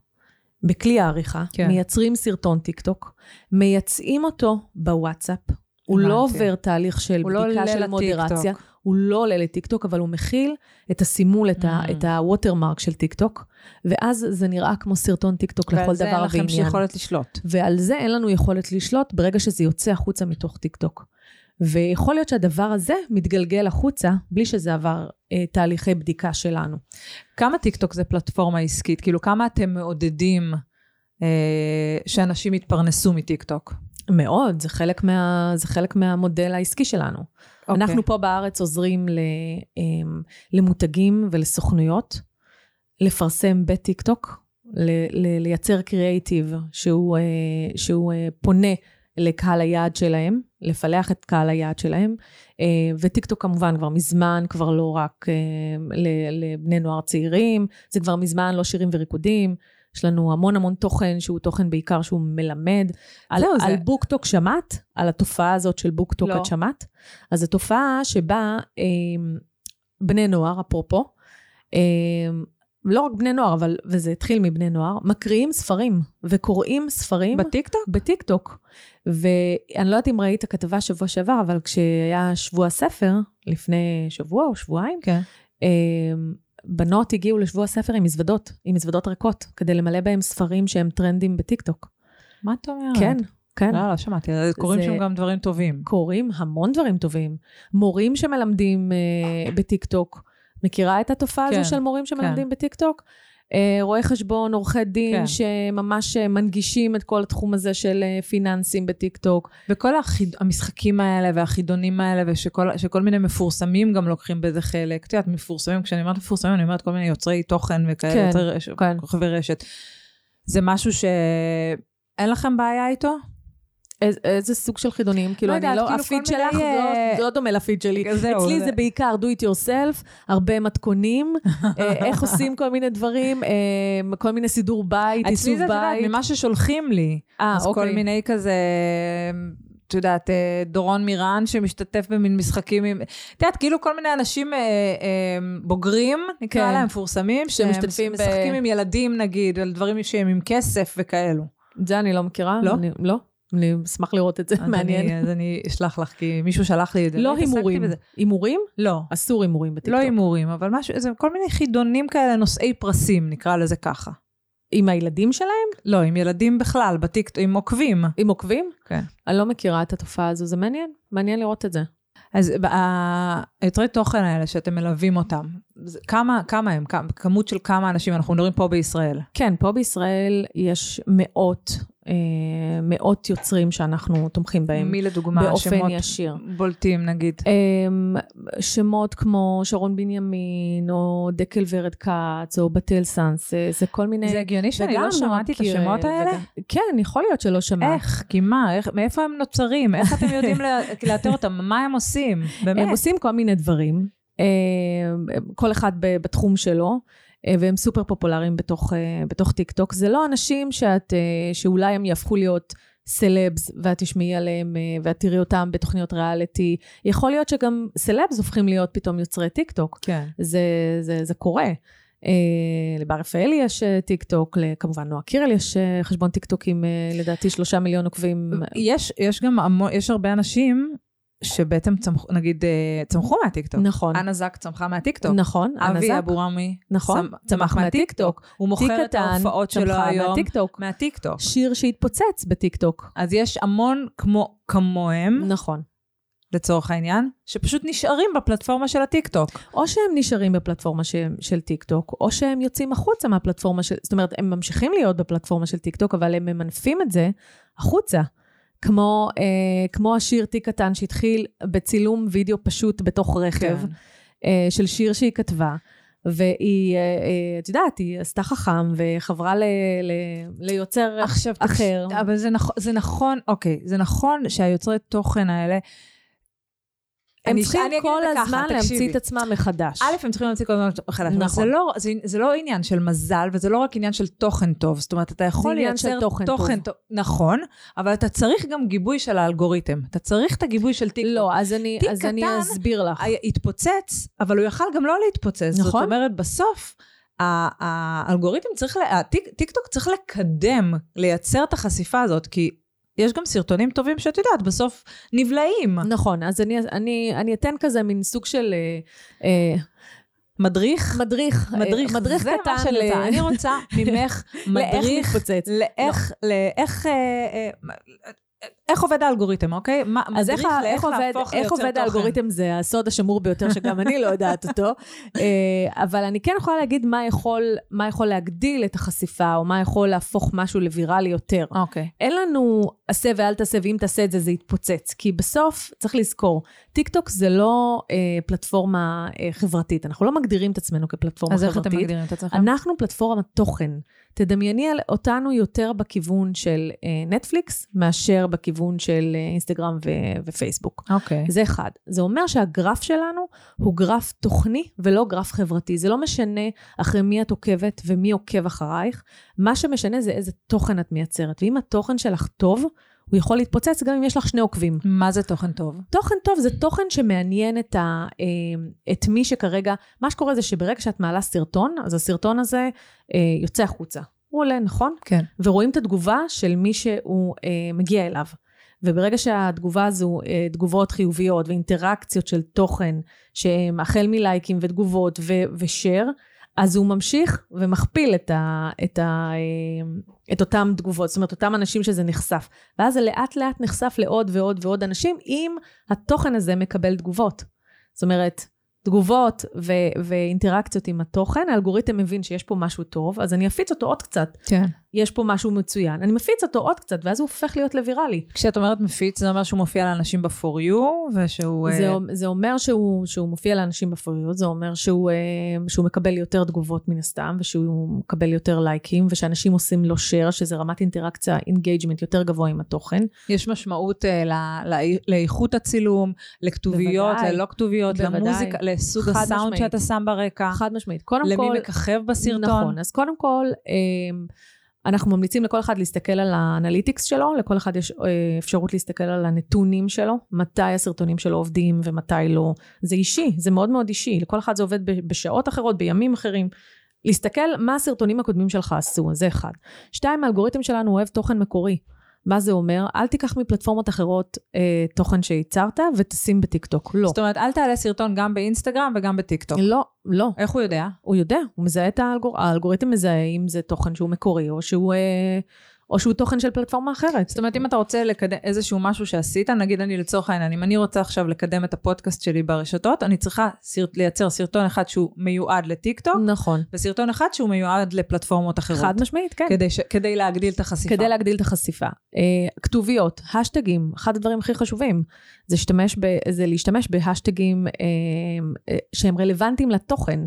בכלי העריכה, כן. מייצרים סרטון טיקטוק, מייצאים אותו בוואטסאפ, הוא לא. עובר תהליך של לא בדיקה עולה של. מודרציה, הוא לא עולה לטיקטוק, אבל הוא מכיל את הסימול, את, ה, Mm. את ה watermark של טיקטוק, ואז זה נראה כמו סרטון טיקטוק לכל ועל זה דבר אין לכם ועניין. יכולת לשלוט. ועל זה אין לנו יכולת לשלוט ברגע שזה יוצא החוצה מתוך טיקטוק. ויכול להיות שהדבר הזה מתגלגל החוצה בלי שזה עבר אה, תהליכי בדיקה שלנו. כמה טיקטוק זה פלטפורמה עסקית? כאילו, כמה אתם מעודדים אה, שאנשים יתפרנסו מטיקטוק? מאוד, זה חלק, מה, זה חלק מהמודל העסקי שלנו. אוקיי. אנחנו פה בארץ עוזרים אמ, למותגים ולסוכנויות לפרסם בטיקטוק, לייצר קריאייטיב שהוא, אה, שהוא אה, פונה לקהל היעד שלהם, לפלח את קהל היעד שלהם, אה, וטיקטוק כמובן כבר מזמן, כבר לא רק לבני נוער צעירים, זה כבר מזמן לא שירים וריקודים. יש לנו המון המון תוכן שהוא תוכן בעיקר שהוא מלמד. על, זהו, זה- על בוקטוק שמעת? על התופעה הזאת של בוקטוק לא. את שמעת? אז זו תופעה שבה אה, בני נוער, אפרופו, אה, לא רק בני נוער, אבל, וזה התחיל מבני נוער, מקריאים ספרים וקוראים ספרים בטיקטוק? בטיקטוק. ואני לא יודעת אם ראית כתבה שבוע שעבר, אבל כשהיה שבוע ספר, לפני שבוע או שבועיים, כן. אה, בנות הגיעו לשבוע ספר עם מזוודות, עם מזוודות ריקות, כדי למלא בהם ספרים שהם טרנדים בטיקטוק. מה את אומרת? כן, כן. לא, לא שמעתי, קורים שם גם דברים טובים. קורים המון דברים טובים. מורים שמלמדים אה, בטיקטוק, מכירה את התופעה כן, הזו של מורים שמלמדים בטיקטוק? אה, רואי חשבון, עורכי דין, כן. שממש אה, מנגישים את כל התחום הזה של אה, פיננסים בטיקטוק. וכל החיד, המשחקים האלה והחידונים האלה, ושכל שכל מיני מפורסמים גם לוקחים בזה חלק. את יודעת, מפורסמים, כשאני אומרת מפורסמים, אני אומרת כל מיני יוצרי תוכן וכאלה, כן, יוצרי רשת, כן. רשת. זה משהו שאין לכם בעיה איתו? איזה, סוג של חידונים? כאילו, אני לא, כאילו הפיד שלך אה, לא, לא דומה לפיד שלי. אצלי זה- בעיקר do it yourself, הרבה מתכונים, [LAUGHS] אה, איך עושים כל מיני דברים, אה, כל מיני סידור בית, אצלי עיצוב זה, את יודעת, בית. ממה ששולחים לי. אה, אז כל אוקיי. מיני כזה, את יודעת, דורון מירן שמשתתף במין משחקים עם... את יודעת, כאילו כל מיני אנשים אה, אה, בוגרים, נקרא כן. להם, מפורסמים, שמשתתפים ב- שמשחקים עם ילדים נגיד, על דברים שהם עם כסף וכאלו. את זה אני לא מכירה. לא? אני, לא. אני אשמח לראות את זה, מעניין. אני- אז אני אשלח לך, כי מישהו שלח לי את זה. לא הימורים. הימורים? לא. אסור הימורים בטיקטוק. לא הימורים, אבל משהו, זה כל מיני חידונים כאלה, נושאי פרסים, נקרא לזה ככה. עם הילדים שלהם? לא, עם ילדים בכלל, בטיקטוק, עם עוקבים. עם עוקבים? כן. אני לא מכירה את התופעה הזו, זה מעניין. מעניין לראות את זה. אז היוצרי תוכן האלה שאתם מלווים אותם, כמה, כמה הם? כמה- כמות של כמה אנשים? אנחנו מדברים פה בישראל. כן, פה בישראל יש מאות, אה, מאות יוצרים שאנחנו תומכים בהם. מי לדוגמה? באופן שמות ישיר. בולטים נגיד. אמ, שמות כמו שרון בנימין, או דקל ורד כץ, או בתל סאנס, זה, זה כל מיני... זה הגיוני שאני וגם לא שמעתי את השמות אה, האלה? וגם- כן, יכול להיות שלא שמעת. איך? כי מה? איך, מאיפה הם נוצרים? איך אתם יודעים [LAUGHS] לאתר אותם? מה הם עושים? באמת. הם עושים כל מיני דברים, אמ, כל אחד בתחום שלו, אה, והם סופר פופולריים בתוך, אה, בתוך טיק טוק. זה לא אנשים שאת, אה, שאולי הם יהפכו להיות סלבס, ואת תשמעי עליהם, אה, ואת תראי אותם בתוכניות ריאליטי. יכול להיות שגם סלבס הופכים להיות פתאום יוצרי טיק טוק. כן. זה, זה, זה קורה. לבר רפאלי יש אה, טיק טוק, כמובן נועה קירל יש אה, חשבון טיק טוק עם אה, לדעתי שלושה מיליון עוקבים. יש, יש גם המון, יש הרבה אנשים שבעצם צמחו, נגיד, אה, צמחו מהטיקטוק. נכון, אנה זק צמחה מהטיקטוק. נכון, אנה אבי זק, אבורומי נכון, צמ- צמח מהטיקטוק. הוא מוכר את ההופעות שלו היום מהטיקטוק. מהטיקטוק. שיר שהתפוצץ בטיקטוק. אז יש המון כמו, כמוהם, נכון. לצורך העניין, שפשוט נשארים בפלטפורמה של הטיקטוק. או שהם נשארים בפלטפורמה של, של טיקטוק, או שהם יוצאים החוצה מהפלטפורמה של... זאת אומרת, הם ממשיכים להיות בפלטפורמה של טיקטוק, אבל הם ממנפים את זה החוצה. כמו, אה, כמו השיר תיק קטן שהתחיל בצילום וידאו פשוט בתוך רכב, כן. אה, של שיר שהיא כתבה. והיא, אה, אה, את יודעת, היא עשתה חכם וחברה ל, ל, ליוצר עכשיו, אחר. אבל זה נכון, זה נכון, אוקיי, זה נכון שהיוצרי תוכן האלה, הם צריכים כל הזמן להמציא. את עצמם מחדש. א', הם צריכים להוציא כל הזמן מחדש. נכון. זה לא, זה, זה לא עניין של מזל, וזה לא רק עניין של תוכן טוב. זאת אומרת, אתה יכול לייצר תוכן טוב. טוב. נכון, אבל אתה צריך גם גיבוי של האלגוריתם. אתה צריך את הגיבוי של טיקטוק. לא, אז אני, תיק אז אני קטן, אסביר לך. התפוצץ, אבל הוא יכל גם לא להתפוצץ. זאת נכון. אומרת, בסוף, האלגוריתם צריך, ל- הטיק- טיקטוק צריך לקדם, לייצר את החשיפה הזאת, כי יש גם סרטונים טובים שאת יודעת, בסוף נבלעים. נכון, אז אני, אני, אני אתן כזה מין סוג של אה, אה, מדריך? מדריך, אה, מדריך, מדריך זה קטן. מה שאני רוצה. אני רוצה [LAUGHS] ממך לאיך מדריך, מתפוצץ. לאיך, לאיך, אה, אה, איך עובד האלגוריתם, אוקיי? מה- אז איך, איך, עובד, איך עובד. האלגוריתם זה הסוד השמור ביותר שגם אני לא יודעת אותו. [LAUGHS] אה, אבל אני כן יכולה להגיד מה יכול, מה יכול להגדיל את החשיפה, או מה יכול להפוך משהו לוויראלי יותר. אוקיי. אין לנו עשה ואל תעשה, ואם תעשה את זה, זה יתפוצץ. כי בסוף, צריך לזכור, טיק טוק זה לא אה, פלטפורמה אה, חברתית. אנחנו לא מגדירים את עצמנו כפלטפורמה אז איך חברתית. אתם מגדירים את עצמכם? אנחנו פלטפורמת תוכן. תדמייני על- אותנו יותר בכיוון של אה, נטפליקס, מאשר בכיוון של אה, אינסטגרם ו- ופייסבוק. אוקיי. זה אחד. זה אומר שהגרף שלנו הוא גרף תוכני ולא גרף חברתי. זה לא משנה אחרי מי את עוקבת ומי עוקב אחרייך, מה שמשנה זה איזה תוכן את מייצרת. ואם התוכן שלך טוב, הוא יכול להתפוצץ גם אם יש לך שני עוקבים. מה זה תוכן טוב? תוכן טוב זה תוכן שמעניין את, ה, אה, את מי שכרגע, מה שקורה זה שברגע שאת מעלה סרטון, אז הסרטון הזה אה, יוצא החוצה. הוא עולה, נכון? כן. ורואים את התגובה של מי שהוא אה, מגיע אליו. וברגע שהתגובה הזו, אה, תגובות חיוביות ואינטראקציות של תוכן, שהם החל מלייקים ותגובות ו- ושare, אז הוא ממשיך ומכפיל את, ה, את, ה, אה, את אותם תגובות, זאת אומרת, אותם אנשים שזה נחשף. ואז זה לאט לאט נחשף לעוד ועוד ועוד אנשים, אם התוכן הזה מקבל תגובות. זאת אומרת, תגובות ו- ואינטראקציות עם התוכן, האלגוריתם מבין שיש פה משהו טוב, אז אני אפיץ אותו עוד קצת. כן. יש פה משהו מצוין. אני מפיץ אותו עוד קצת, ואז הוא הופך להיות לוויראלי. כשאת אומרת מפיץ, זה אומר שהוא מופיע לאנשים ב-for you, ושהוא... זה, אה, זה אומר שהוא, שהוא מופיע לאנשים בפוריות, זה אומר שהוא, אה, שהוא מקבל יותר תגובות מן הסתם, ושהוא מקבל יותר לייקים, ושאנשים עושים לו share, שזה רמת אינטראקציה, engagement יותר גבוה עם התוכן. יש משמעות אה, ל- ל- לאיכות הצילום, לכתוביות, בוודאי. ללא כתוביות, בוודאי. למוזיקה, לסוג הסאונד משמעית. שאתה שם ברקע, חד משמעית. קודם למי כל... מככב בסרטון. נכון, אז קודם כל, אנחנו ממליצים לכל אחד להסתכל על האנליטיקס שלו, לכל אחד יש אה, אפשרות להסתכל על הנתונים שלו, מתי הסרטונים שלו עובדים ומתי לא. זה אישי, זה מאוד מאוד אישי, לכל אחד זה עובד בשעות אחרות, בימים אחרים. להסתכל מה הסרטונים הקודמים שלך עשו, זה אחד. שתיים, האלגוריתם שלנו אוהב תוכן מקורי. מה זה אומר? אל תיקח מפלטפורמות אחרות אה, תוכן שייצרת ותשים בטיקטוק. לא. זאת אומרת, אל תעלה סרטון גם באינסטגרם וגם בטיקטוק. לא, לא. איך הוא יודע? הוא יודע, הוא מזהה את האלגור... האלגוריתם מזהה אם זה תוכן שהוא מקורי, או שהוא, אה, או שהוא תוכן של פלטפורמה אחרת. זאת אומרת, אם אתה רוצה לקדם איזשהו משהו שעשית, נגיד אני לצורך העניין, אם אני רוצה עכשיו לקדם את הפודקאסט שלי ברשתות, אני צריכה סרט, לייצר סרטון אחד שהוא מיועד לטיקטוק, נכון. וסרטון אחד שהוא מיועד לפלטפורמות אחרות. חד משמעית, כן. כדי, ש... כדי להגדיל את החשיפה. כדי להגדיל את החשיפה. אה, כתוביות, hashtagים, אחד הדברים הכי חשובים, זה, תשתמש ב, זה להשתמש ב- hashtagים אה, אה, שהם רלוונטיים לתוכן.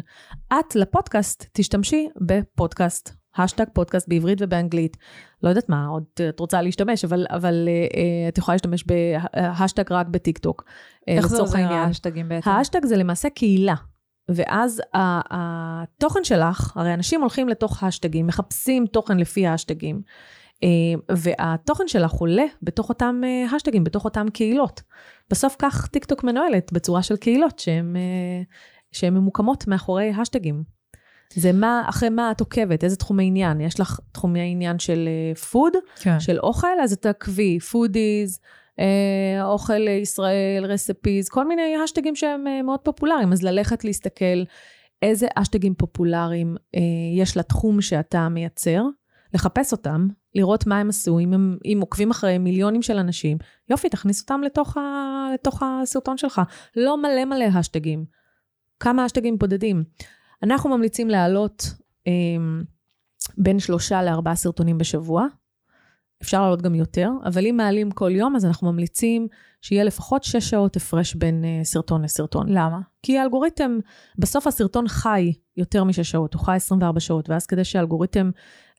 את, לפודקאסט, תשתמשי בפודקאסט. השטג פודקאסט בעברית ובאנגלית. לא יודעת מה, עוד את רוצה להשתמש, אבל, אבל אה, את יכולה להשתמש בהשטג רק בטיקטוק. איך זה עוזר ה- hashtagים בעצם? ההשטג זה למעשה קהילה. ואז התוכן שלך, הרי אנשים הולכים לתוך hashtagים, מחפשים תוכן לפי ה- hashtagים, והתוכן שלך עולה בתוך אותם hashtagים, בתוך אותם קהילות. בסוף כך טיקטוק מנוהלת בצורה של קהילות שהן ממוקמות מאחורי hashtagים. זה מה, אחרי מה את עוקבת, איזה תחומי עניין. יש לך תחומי עניין של food, כן. של אוכל, אז תעקבי, foodies, אה, אוכל ישראל, recipes, כל מיני hashtagים שהם אה, מאוד פופולריים. אז ללכת להסתכל איזה hashtagים פופולריים אה, יש לתחום שאתה מייצר, לחפש אותם, לראות מה הם עשו, אם הם אם עוקבים אחרי מיליונים של אנשים, יופי, תכניס אותם לתוך, ה, לתוך הסרטון שלך. לא מלא מלא השטגים, כמה השטגים בודדים. אנחנו ממליצים להעלות אה, בין שלושה לארבעה סרטונים בשבוע. אפשר לעלות גם יותר, אבל אם מעלים כל יום, אז אנחנו ממליצים שיהיה לפחות 6 שעות הפרש בין uh, סרטון לסרטון. למה? כי האלגוריתם, בסוף הסרטון חי יותר מ-6 שעות, הוא חי 24 שעות, ואז כדי שהאלגוריתם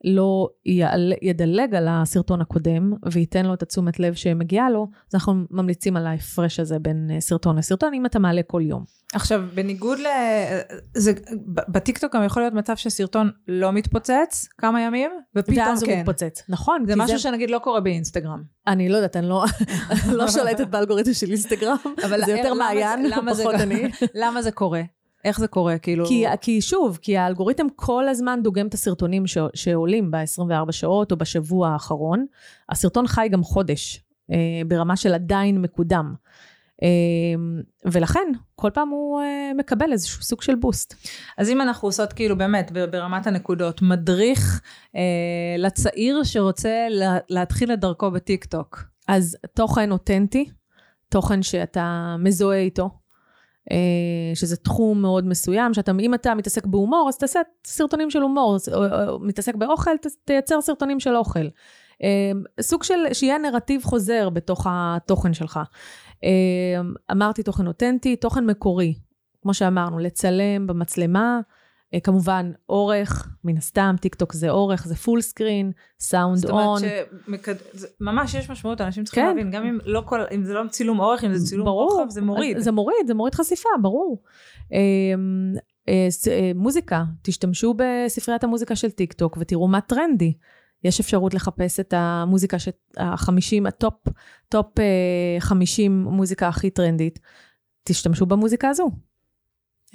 לא יעל, ידלג על הסרטון הקודם וייתן לו את התשומת לב שמגיעה לו, אז אנחנו ממליצים על ההפרש הזה בין uh, סרטון לסרטון, אם אתה מעלה כל יום. עכשיו, בניגוד ל... זה... בטיקטוק גם יכול להיות מצב שסרטון לא מתפוצץ כמה ימים, ופתאום כן. ואז הוא מתפוצץ. נכון. זה משהו זה... שנגיד לא קורה באינסטגרם. אני לא יודעת, אני לא, [LAUGHS] לא שולטת באלגוריתם של אינסטגרם, זה יותר מעיין, פחות אני. למה זה קורה? איך זה קורה? כאילו... כי, כי שוב, כי האלגוריתם כל הזמן דוגם את הסרטונים ש, שעולים ב-24 שעות או בשבוע האחרון. הסרטון חי גם חודש, אה, ברמה של עדיין מקודם. אה, ולכן, כל פעם הוא אה, מקבל איזשהו סוג של בוסט. אז אם אנחנו עושות כאילו באמת ברמת הנקודות, מדריך אה, לצעיר שרוצה לה, להתחיל את דרכו בטיקטוק. אז תוכן אותנטי, תוכן שאתה מזוהה איתו, שזה תחום מאוד מסוים, שאתה, אם אתה מתעסק בהומור, אז תעשה סרטונים של הומור, או, או מתעסק באוכל, תייצר סרטונים של אוכל. אה, סוג של, שיהיה נרטיב חוזר בתוך התוכן שלך. אה, אמרתי תוכן אותנטי, תוכן מקורי, כמו שאמרנו, לצלם במצלמה, אה, כמובן, אורך, מן הסתם, טיק טוק זה אורך, זה full screen, sound on. זאת אומרת שממש יש משמעות, אנשים צריכים כן. להבין, גם אם, לא כל, אם זה לא צילום אורך, אם זה צילום ברור, רוחב, זה מוריד. זה מוריד, זה מוריד חשיפה, ברור. אמ, אה, אה, מוזיקה, תשתמשו בספריית המוזיקה של טיק טוק ותראו מה טרנדי. יש אפשרות לחפש את המוזיקה, החמישים, ה- top, top 50 מוזיקה הכי טרנדית. תשתמשו במוזיקה הזו.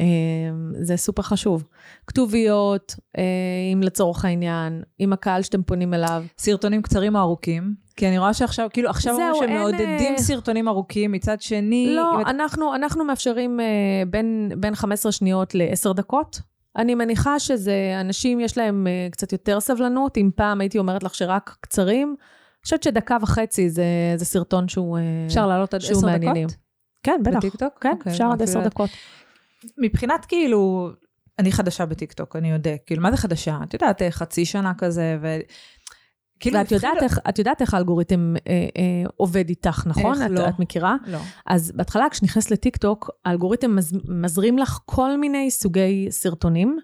אמ, זה סופר חשוב. כתוביות, אה, אם לצורך העניין, עם הקהל שאתם פונים אליו. סרטונים קצרים או ארוכים? כי אני רואה שעכשיו, כאילו, עכשיו אומרים שמעודדים אה... סרטונים ארוכים, מצד שני... לא, אם... אנחנו, אנחנו מאפשרים אה, בין, בין 15 שניות ל-10 דקות. אני מניחה שזה, אנשים יש להם קצת יותר סבלנות. אם פעם הייתי אומרת לך שרק קצרים, אני חושבת שדקה וחצי זה, זה סרטון שהוא מעניינים. אפשר לעלות עד 10 דקות? כן, בטח. בטיקטוק? כן, okay, אפשר עד 10 דקות. מבחינת כאילו, אני חדשה בטיקטוק, אני יודע, כאילו, מה זה חדשה? את יודעת, חצי שנה כזה, ו... כאילו, ואת יודעת, איך, את יודעת איך האלגוריתם אה, אה, עובד איתך, נכון? איך? את, לא. את מכירה? לא. אז בהתחלה, כשנכנסת לטיקטוק, האלגוריתם מז, מזרים לך כל מיני סוגי סרטונים.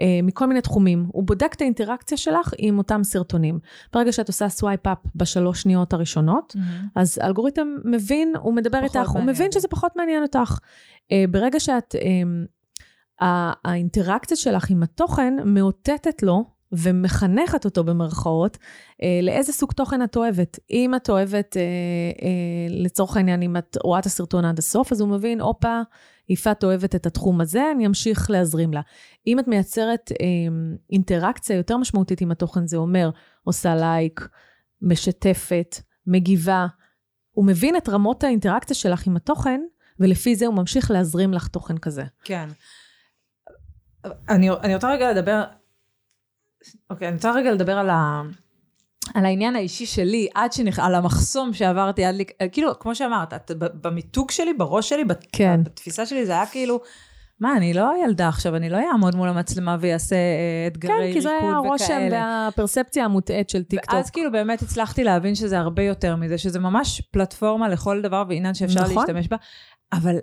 אה, מכל מיני תחומים. הוא בודק את האינטראקציה שלך עם אותם סרטונים. ברגע שאת עושה swipe up בשלוש שניות הראשונות, אמהמ. אז האלגוריתם מבין, הוא מדבר איתך, מעניין. הוא מבין שזה פחות מעניין אותך. אה, ברגע שאת, אה, האינטראקציה שלך עם התוכן מאותתת לו ומחנכת אותו במרכאות, אה, לאיזה סוג תוכן את אוהבת. אם את אוהבת, אה, אה, לצורך העניין, אם את רואה את הסרטון עד הסוף, אז הוא מבין, הופה, יפעת אוהבת את התחום הזה, אני אמשיך להזרים לה. אם את מייצרת אה, אינטראקציה יותר משמעותית עם התוכן, זה אומר, עושה לייק, משתפת, מגיבה. הוא מבין את רמות האינטראקציה שלך עם התוכן, ולפי זה הוא ממשיך להזרים לך תוכן כזה. כן. אני, אני רוצה רגע לדבר, אוקיי, אני רוצה רגע לדבר על, ה, על העניין האישי שלי, עד שנכ... על המחסום שעברתי, עד לי, כאילו, כמו שאמרת, את, במיתוג שלי, בראש שלי, בת, כן. בתפיסה שלי, זה היה כאילו, מה, אני לא ילדה עכשיו, אני לא אעמוד מול המצלמה ויעשה אה, אתגרי ריקוד וכאלה. כן, כי זה היה הרושם והפרספציה המוטעית של טיק טוק. ואז כאילו באמת הצלחתי להבין שזה הרבה יותר מזה, שזה ממש פלטפורמה לכל דבר ועניין שאפשר נכון. להשתמש בה. אבל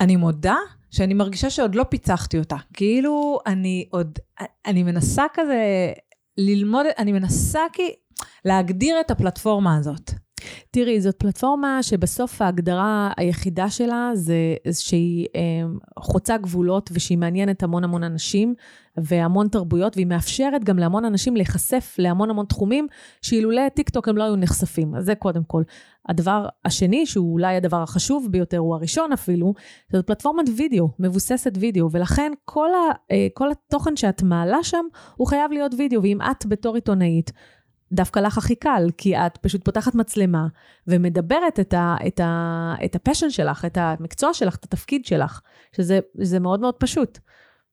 אני מודה שאני מרגישה שעוד לא פיצחתי אותה. כאילו, אני עוד, אני מנסה כזה ללמוד, אני מנסה כי להגדיר את הפלטפורמה הזאת. תראי, זאת פלטפורמה שבסוף ההגדרה היחידה שלה זה שהיא אה, חוצה גבולות ושהיא מעניינת המון המון אנשים והמון תרבויות, והיא מאפשרת גם להמון אנשים להיחשף להמון המון תחומים שאילולא טיק טוק הם לא היו נחשפים. אז זה קודם כל. הדבר השני, שהוא אולי הדבר החשוב ביותר, הוא הראשון אפילו, זאת פלטפורמת וידאו, מבוססת וידאו, ולכן כל, ה, אה, כל התוכן שאת מעלה שם, הוא חייב להיות וידאו, ואם את בתור עיתונאית, דווקא לך הכי קל, כי את פשוט פותחת מצלמה ומדברת את, ה, את, ה, את ה- passion שלך, את המקצוע שלך, את התפקיד שלך, שזה מאוד מאוד פשוט.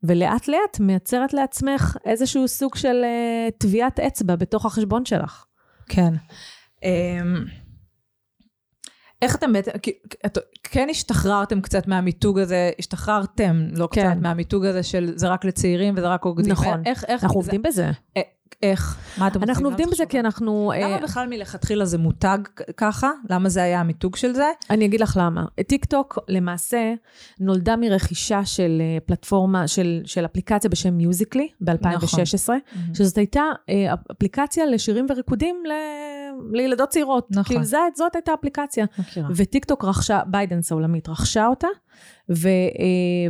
ולאט לאט מייצרת לעצמך איזשהו סוג של uh, טביעת אצבע בתוך החשבון שלך. כן. Um, איך אתם בעצם, כן השתחררתם קצת מהמיתוג הזה, השתחררתם, לא כן. קצת, מהמיתוג הזה של זה רק לצעירים וזה רק עובדים. נכון, איך, איך, אנחנו זה, עובדים בזה. איך? מה אתם עושים? אנחנו עובדים בזה כי אנחנו... למה אה, בכלל מלכתחילה זה מותג ככה? למה זה היה המיתוג של זה? אני אגיד לך למה. טיק טוק למעשה נולדה מרכישה של אה, פלטפורמה, של, של אפליקציה בשם מיוזיקלי ב-2016, נכון. שזאת הייתה אה, אפליקציה לשירים וריקודים ל... לילדות צעירות. נכון. כאילו זאת, זאת הייתה אפליקציה. מכירה. וטיק טוק רכשה, ByteDance העולמית רכשה אותה, ו,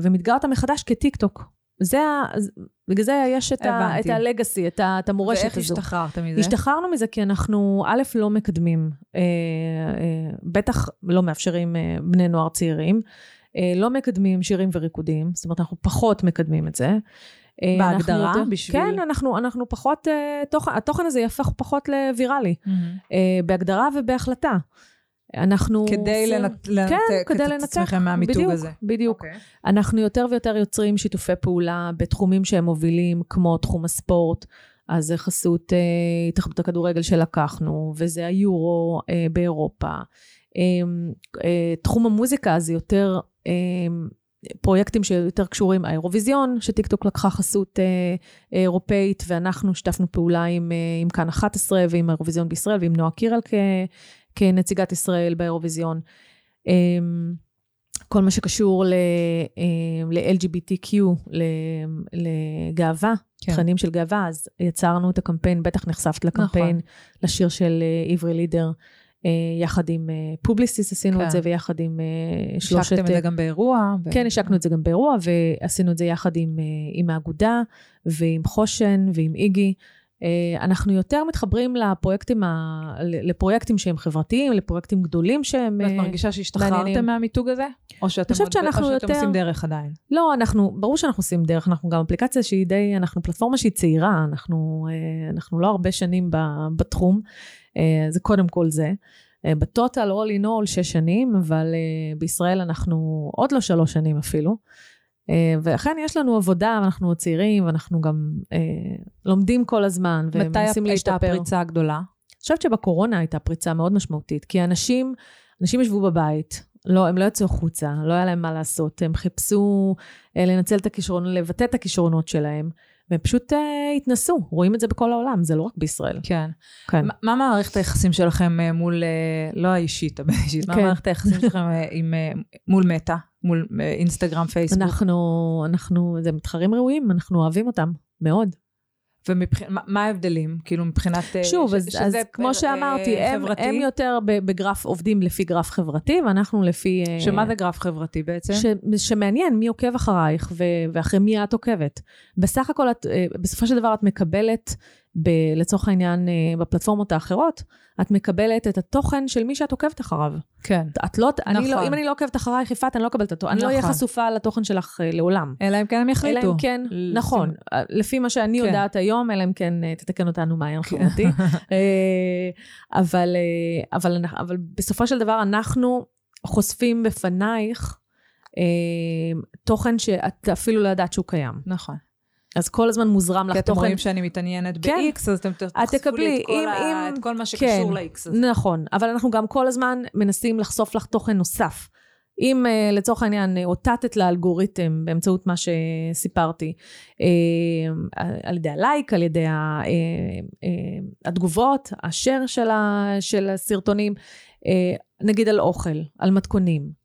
ומיתגה אותה מחדש כטיק טוק. זה ה... בגלל זה יש את, ה, את ה- legacy, את, ה, את המורשת הזו. ואיך השתחררתם מזה? השתחררנו מזה כי אנחנו, א', לא מקדמים, אה, אה, בטח לא מאפשרים אה, בני נוער צעירים, אה, לא מקדמים שירים וריקודים, זאת אומרת, אנחנו פחות מקדמים את זה. אה, בהגדרה? יותר, בשביל... כן, אנחנו, אנחנו פחות, אה, תוכן, התוכן הזה יהפך פחות לוויראלי, mm-hmm. בהגדרה ובהחלטה. אנחנו... כדי עושים... לנת... לנתק כן, כדי את לנתק. עצמכם מהמיתוג בדיוק, הזה. בדיוק. Okay. אוקיי. אנחנו יותר ויותר יוצרים שיתופי פעולה בתחומים שהם מובילים, כמו תחום הספורט. אז זה חסות אה, התאחדות הכדורגל שלקחנו, וזה היורו אה, באירופה. אה, אה, תחום המוזיקה זה יותר אה, פרויקטים שיותר קשורים, האירוויזיון, שטיקטוק לקחה חסות אה, אירופאית, ואנחנו שיתפנו פעולה עם, אה, עם כאן 11 ועם האירוויזיון בישראל ועם נועה קירל כ, כנציגת ישראל באירוויזיון. אמ, כל מה שקשור ל-LGBTQ, אמ, לגאווה, כן. תכנים של גאווה, אז יצרנו את הקמפיין, בטח נחשפת לקמפיין, נכון. לשיר של אה, עברי לידר. אה, יחד עם פובליסיס אה, עשינו כן. את זה, ויחד עם שלושת... השקתם את זה גם באירוע. ו... כן, השקנו את זה גם באירוע, ועשינו את זה יחד עם, עם האגודה, ועם חושן, ועם איגי. אה, אנחנו יותר מתחברים לפרויקטים, ה... לפרויקטים שהם חברתיים, לפרויקטים גדולים שהם מעניינים. ואת מרגישה שהשתחררתם מהמיתוג הזה? או שאתם, עוד... שאנחנו או שאתם יותר... עושים דרך עדיין? לא, אנחנו, ברור שאנחנו עושים דרך, אנחנו גם אפליקציה שהיא די, אנחנו פלטפורמה שהיא צעירה, אנחנו, אה, אנחנו לא הרבה שנים בתחום, אה, זה קודם כל זה. בטוטל, all in all, שש שנים, אבל בישראל אנחנו עוד לא שלוש שנים אפילו. אה, ואכן יש לנו עבודה, ואנחנו עוד צעירים, ואנחנו גם אה, לומדים כל הזמן, ומנסים להשתפר. מתי הייתה הפריצה הגדולה? אני חושבת שבקורונה הייתה פריצה מאוד משמעותית, כי אנשים, אנשים ישבו בבית, לא, הם לא יצאו החוצה, לא היה להם מה לעשות, הם חיפשו אה, לנצל את הכישרונות, לבטא את הכישרונות שלהם. והם פשוט uh, התנסו, רואים את זה בכל העולם, זה לא רק בישראל. כן. כן. מה מערכת היחסים שלכם uh, מול, uh, לא האישית, הבאישית, כן. מה מערכת היחסים שלכם uh, עם, uh, מול מטא, מול אינסטגרם, פייסבוק? אנחנו, אנחנו, זה מתחרים ראויים, אנחנו אוהבים אותם, מאוד. ומה ההבדלים? כאילו מבחינת... אה, שוב, ש, אז, שזה אז כמו שאמרתי, הם, הם יותר בגרף, עובדים לפי גרף חברתי, ואנחנו לפי... אה, שמה זה גרף חברתי בעצם? ש, שמעניין מי עוקב אחרייך ו, ואחרי מי את עוקבת. בסך הכל, את, אה, בסופו של דבר את מקבלת ב- לצורך העניין אה, בפלטפורמות האחרות, את מקבלת את התוכן של מי שאת עוקבת אחריו. כן. את לא, אני לא, נכון. אם אני לא עוקבת אחרייך, יפעת, אני לא אקבל את התוכן. אני לא אהיה נכון. חשופה לתוכן שלך אה, לעולם. אלא אם כן הם יחליטו. אלא אם כן, ל- נכון, אה, לפי מה שאני כן. יודעת היום, אלא אם כן תתקן אותנו מעיין חברתי. [LAUGHS] אה, אבל, אבל, אבל בסופו של דבר אנחנו חושפים בפנייך תוכן שאת אפילו לא ידעת שהוא קיים. נכון. אז כל הזמן מוזרם לך כי אתם תוכן. רואים שאני מתעניינת כן. ב-X, אז אתם תחשפו תקבלי, לי את כל אם- ה- אם- את כל מה שקשור כן. ל-X הזה. נכון, אבל אנחנו גם כל הזמן מנסים לחשוף לך תוכן נוסף. אם uh, לצורך העניין אה, אותתת לאלגוריתם באמצעות מה שסיפרתי, uh, על ידי הלייק, על ידי ה, uh, uh, התגובות, השאר של, ה, של הסרטונים, uh, נגיד על אוכל, על מתכונים.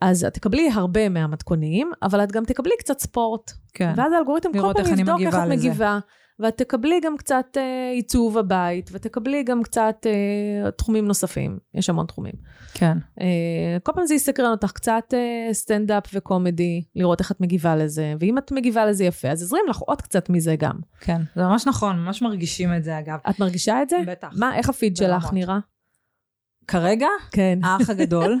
אז את תקבלי הרבה מהמתכונים, אבל את גם תקבלי קצת ספורט. כן. ואז האלגוריתם כל פעם יבדוק איך את. מגיבה. ואת תקבלי גם קצת אה, עיצוב הבית, ותקבלי גם קצת אה, תחומים נוספים. יש המון תחומים. כן. אה, כל פעם זה יסקרן אותך קצת אה, סטנדאפ וקומדי, לראות איך את מגיבה לזה. ואם את מגיבה לזה יפה, אז יזרים לך עוד קצת מזה גם. כן. זה ממש נכון, ממש מרגישים את זה אגב. את מרגישה את זה? בטח. מה, איך הפיד שלך. נראה? כרגע, כן. האח הגדול, [LAUGHS]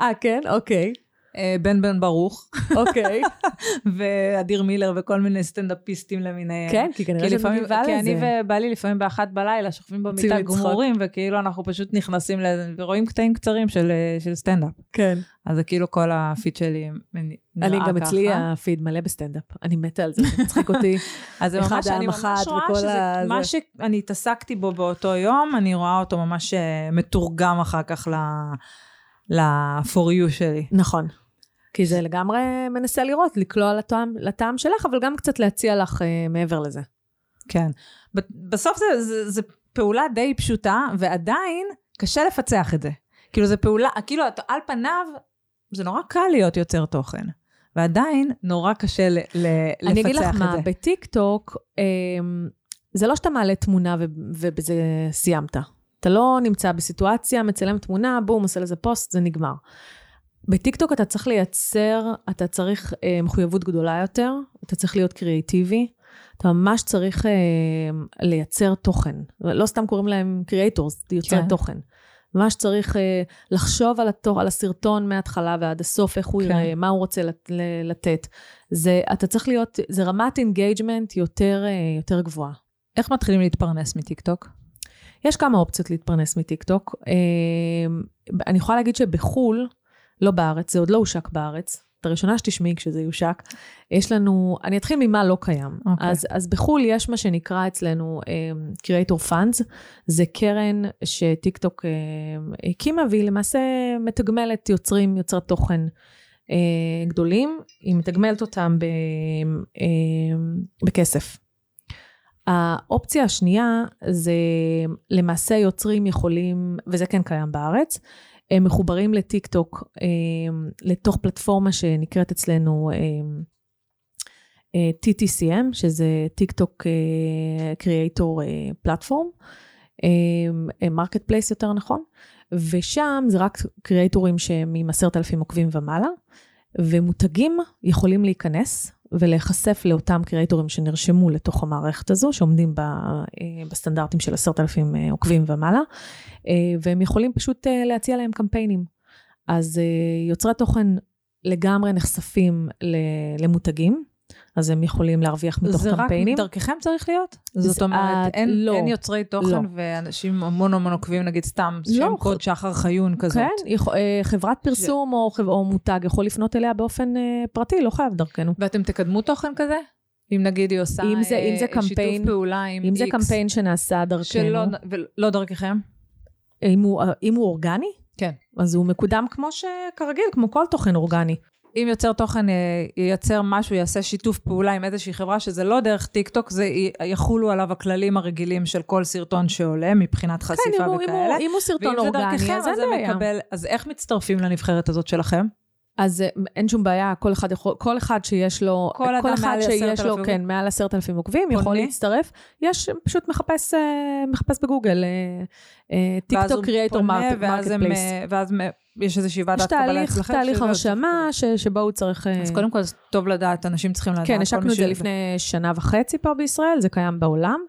אה, כן? אוקיי. אה, בן בן ברוך, אוקיי. [LAUGHS] ואדיר מילר וכל מיני סטנדאפיסטים למיניהם. כן, כי כנראה כי שאת מגיבה כי לזה. אני ובעלי לפעמים באחת בלילה שוכבים במיטה. גמורים, וכאילו אנחנו פשוט נכנסים לזה, ורואים קטעים קצרים של, של סטנדאפ. כן. אז זה כאילו כל הפיד שלי נראה אני ככה. גם אצלי הפיד מלא בסטנדאפ. אני מתה על זה, זה מצחיק אותי. [LAUGHS] אז זה ממש, אני ממש רואה שזה, מה. שאני התעסקתי בו באותו יום, אני רואה אותו ממש אה, מתורגם אחר כך ל... ל-for you שלי. נכון. כי זה לגמרי מנסה לראות, לקלוע לטעם, לטעם שלך, אבל גם קצת להציע לך אה, מעבר לזה. כן. בסוף זה, זה, זה פעולה די פשוטה, ועדיין קשה לפצח את זה. כאילו, זה פעולה, כאילו, את- על פניו, זה נורא קל להיות יוצר תוכן. ועדיין נורא קשה ל- ל- לפצח את זה. אני אגיד לך מה, בטיק טוק, אמ, זה לא שאתה מעלה תמונה ו- ובזה סיימת. אתה לא נמצא בסיטואציה, מצלם תמונה, בום, עושה לזה פוסט, זה נגמר. בטיקטוק אתה צריך לייצר, אתה צריך אה, מחויבות גדולה יותר, אתה צריך להיות קריאיטיבי, אתה ממש צריך אה, לייצר תוכן. לא סתם קוראים להם creators, יוצרי כן. תוכן. ממש צריך אה, לחשוב על, התוך, על הסרטון מההתחלה ועד הסוף, איך הוא כן. ייראה, מה הוא רוצה לת, ל- לתת. זה, אתה צריך להיות, זה רמת engagement יותר, אה, יותר גבוהה. איך מתחילים להתפרנס מטיקטוק? יש כמה אופציות להתפרנס מטיקטוק. אה, אני יכולה להגיד שבחו"ל, לא בארץ, זה עוד לא הושק בארץ. את הראשונה שתשמעי כשזה יושק. יש לנו, אני אתחיל ממה לא קיים. אוקיי. אז, אז בחו"ל יש מה שנקרא אצלנו um, Creator Funds, זה קרן שטיקטוק um, הקימה, והיא למעשה מתגמלת יוצרים, יוצרי תוכן uh, גדולים, היא מתגמלת אותם ב, אמ, בכסף. האופציה השנייה זה למעשה יוצרים יכולים, וזה כן קיים בארץ, הם מחוברים לטיק טוק, הם, לתוך פלטפורמה שנקראת אצלנו הם, אה, TTCM, שזה טיק טוק creator platform, marketplace יותר נכון, ושם זה רק קריאייטורים שהם עם עשרת אלפים עוקבים ומעלה, ומותגים יכולים להיכנס ולהיחשף לאותם קריאייטורים שנרשמו לתוך המערכת הזו, שעומדים ב, אה, בסטנדרטים של עשרת אלפים אה, עוקבים ומעלה, אה, והם יכולים פשוט להציע להם קמפיינים. אז יוצרי תוכן לגמרי נחשפים למותגים, אז הם יכולים להרוויח מתוך זה קמפיינים. רק דרככם צריך להיות? זה- זאת אומרת, את- אין, לא. אין יוצרי תוכן לא. ואנשים המון המון עוקבים, נגיד סתם, לא. שם קוד שחר חיון כזאת. כן, יכול- אה, חברת פרסום או, חב- או מותג יכול לפנות אליה באופן אה, פרטי, לא חייב דרכנו. ואתם תקדמו תוכן כזה? אם נגיד היא עושה אם זה- אם זה אה, קמפיין- שיתוף פעולה עם אם זה X, קמפיין שנעשה דרכנו, שלא ולא דרככם? אם הוא, אם הוא אורגני, כן. אז הוא מקודם כמו שכרגיל, כמו כל תוכן אורגני. אם יוצר תוכן אה, ייצר משהו, יעשה שיתוף פעולה עם איזושהי חברה, שזה לא דרך טיק טוק, זה יחולו עליו הכללים הרגילים של כל סרטון שעולה מבחינת כן, חשיפה הוא, אם, וכאלה. אם הוא סרטון אורגני, דרככם, אז אין בעיה. מקבל, אז איך מצטרפים לנבחרת הזאת שלכם? אז אה, אין שום בעיה, כל אחד יכול, כל אחד שיש לו, כל אדם אחד מעל שיש 10,000 לו, כן, מעל עשרת אלפים עוקבים? יכול להצטרף. יש, פשוט מחפש, אה, מחפש בגוגל, טיק ואז טוק הוא creator market הם, place. ואז מ- יש איזושהי יש ועדת קבלה תהליך, אצלכם? תהליך שזה- הרשמה ש, שבו הוא צריך... אה, אז קודם כל, זה טוב לדעת, אנשים צריכים לדעת. כן, השקנו את זה לפני שנה וחצי פה בישראל, זה קיים בעולם.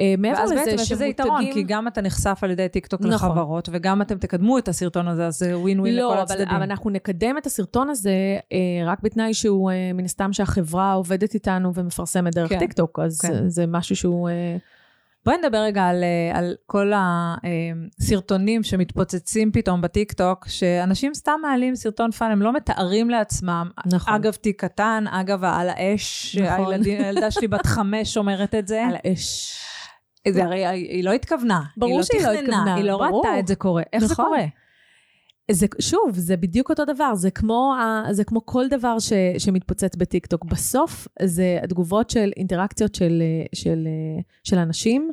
אה, מעבר ואז לזה בעצם יש איזה יתרון, כי גם אתה נחשף על ידי טיקטוק נכון. לחברות, וגם אתם תקדמו את הסרטון הזה, אז זה ווין ווין לא, לכל הצדדים. אבל אנחנו נקדם את הסרטון הזה אה, רק בתנאי שהוא, אה, מן הסתם שהחברה עובדת איתנו ומפרסמת דרך כן, טיקטוק, אז כן. זה, זה משהו שהוא... בואי נדבר רגע על, אה, על כל הסרטונים שמתפוצצים פתאום בטיקטוק, שאנשים סתם מעלים סרטון fun, הם לא מתארים לעצמם. נכון. אגב, תיק קטן, אגב, על האש, נכון. הילדים, הילדה שלי בת חמש אומרת את זה. על האש. זה הרי היא לא התכוונה. ברור שהיא לא היא תכננה, התכוונה, היא לא ברור. ראתה את זה קורה. איך זה נכון. קורה? זה, שוב, זה בדיוק אותו דבר, זה כמו, ה- זה כמו כל דבר ש, שמתפוצץ בטיקטוק. בסוף זה התגובות של אינטראקציות של, של, של אנשים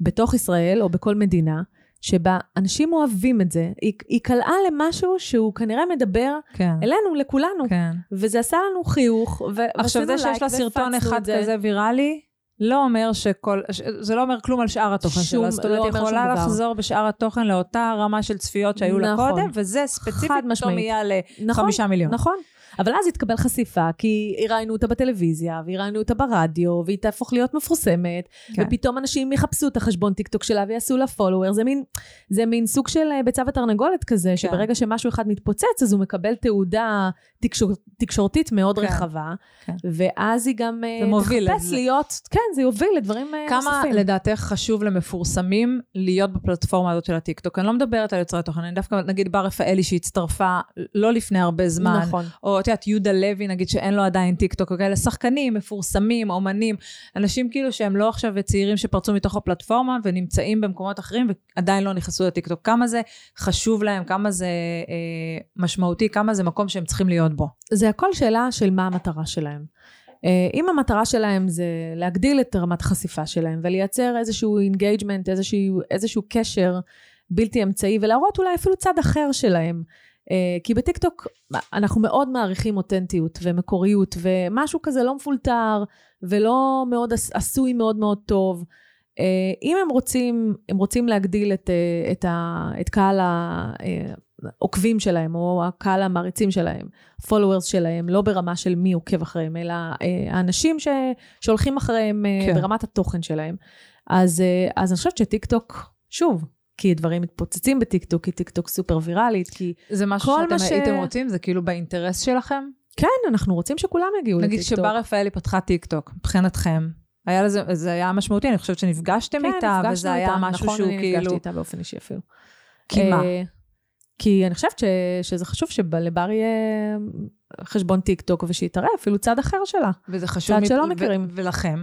בתוך ישראל או בכל מדינה, שבה אנשים אוהבים את זה. היא, היא קלעה למשהו שהוא כנראה מדבר כן. אלינו, לכולנו, כן. וזה עשה לנו חיוך, ו- עכשיו, ועשינו זה שיש לייק לה סרטון אחד. כזה ויראלי, לא אומר שכל, ש- זה לא אומר כלום על שאר התוכן שלה. זאת לא אומרת, היא אומר יכולה. לחזור בשאר התוכן לאותה רמה של צפיות שהיו לה נכון. קודם, וזה ספציפית פתאום. יהיה נכון, לחמישה מיליון. נכון. אבל אז התקבל חשיפה, כי ראינו אותה בטלוויזיה, וראינו אותה ברדיו, והיא תהפוך להיות מפורסמת, כן. ופתאום אנשים יחפשו את החשבון טיקטוק שלה ויעשו לה follower. זה מין, זה מין סוג של אה, ביצה ותרנגולת כזה, שברגע שמשהו אחד מתפוצץ, אז הוא מקבל תהודה תקשור, תקשורתית מאוד כן. רחבה, כן. ואז היא גם אה, תחפש. להיות, כן, זה יוביל לדברים אה, כמה נוספים. לדעתך חשוב למפורסמים להיות בפלטפורמה הזאת של הטיקטוק? אני לא מדברת על יוצרי תוכן, אני דווקא, נגיד, בר רפאלי שהצטרפה לא לפני הרבה זמן, נכון. או את יודעת, יהודה לוי, נגיד, שאין לו עדיין טיקטוק, וכאלה, שחקנים, מפורסמים, אומנים, אנשים כאילו שהם לא עכשיו צעירים שפרצו מתוך הפלטפורמה ונמצאים במקומות אחרים ועדיין לא נכנסו לטיקטוק. כמה זה חשוב להם, כמה זה אה, משמעותי, כמה זה מקום שהם צריכים להיות בו. זה הכל שאלה של מה המטרה שלהם. אה, אם המטרה שלהם זה להגדיל את רמת החשיפה שלהם ולייצר איזשהו engagement, איזשהו, איזשהו קשר בלתי אמצעי ולהראות אולי אפילו צד אחר שלהם. אה, כי בטיקטוק אנחנו מאוד מעריכים אותנטיות ומקוריות ומשהו כזה לא מפולטר ולא מאוד עש- עשוי מאוד מאוד טוב. אה, אם הם רוצים, הם רוצים להגדיל את, את, ה, את קהל העוקבים שלהם או הקהל המעריצים שלהם, followers שלהם, לא ברמה של מי עוקב אחריהם, אלא אה, האנשים ש, שהולכים אחריהם אה, כן. ברמת התוכן שלהם. אז, אה, אז אני חושבת שטיקטוק, שוב, כי דברים מתפוצצים בטיקטוק, כי טיקטוק סופר ויראלית, כי זה משהו כל שאתם מה ש- הייתם רוצים? זה כאילו באינטרס שלכם? כן, אנחנו רוצים שכולם יגיעו נגיד לטיקטוק. שבר רפאלי פתחה טיקטוק, מבחינתכם, היה לזה, זה היה משמעותי, אני חושבת שנפגשתם כן, איתה, נפגשנו וזה היה איתה, משהו נכון, שהוא אני נפגשתי כאילו... איתה באופן אישי אפילו. כי מה? כי אני חושבת ש, שזה חשוב שלבר יהיה חשבון טיק טוק ושהיא תראה אפילו צד אחר שלה. וזה חשוב... צד מ- שלא ו- מכירים. ולכם?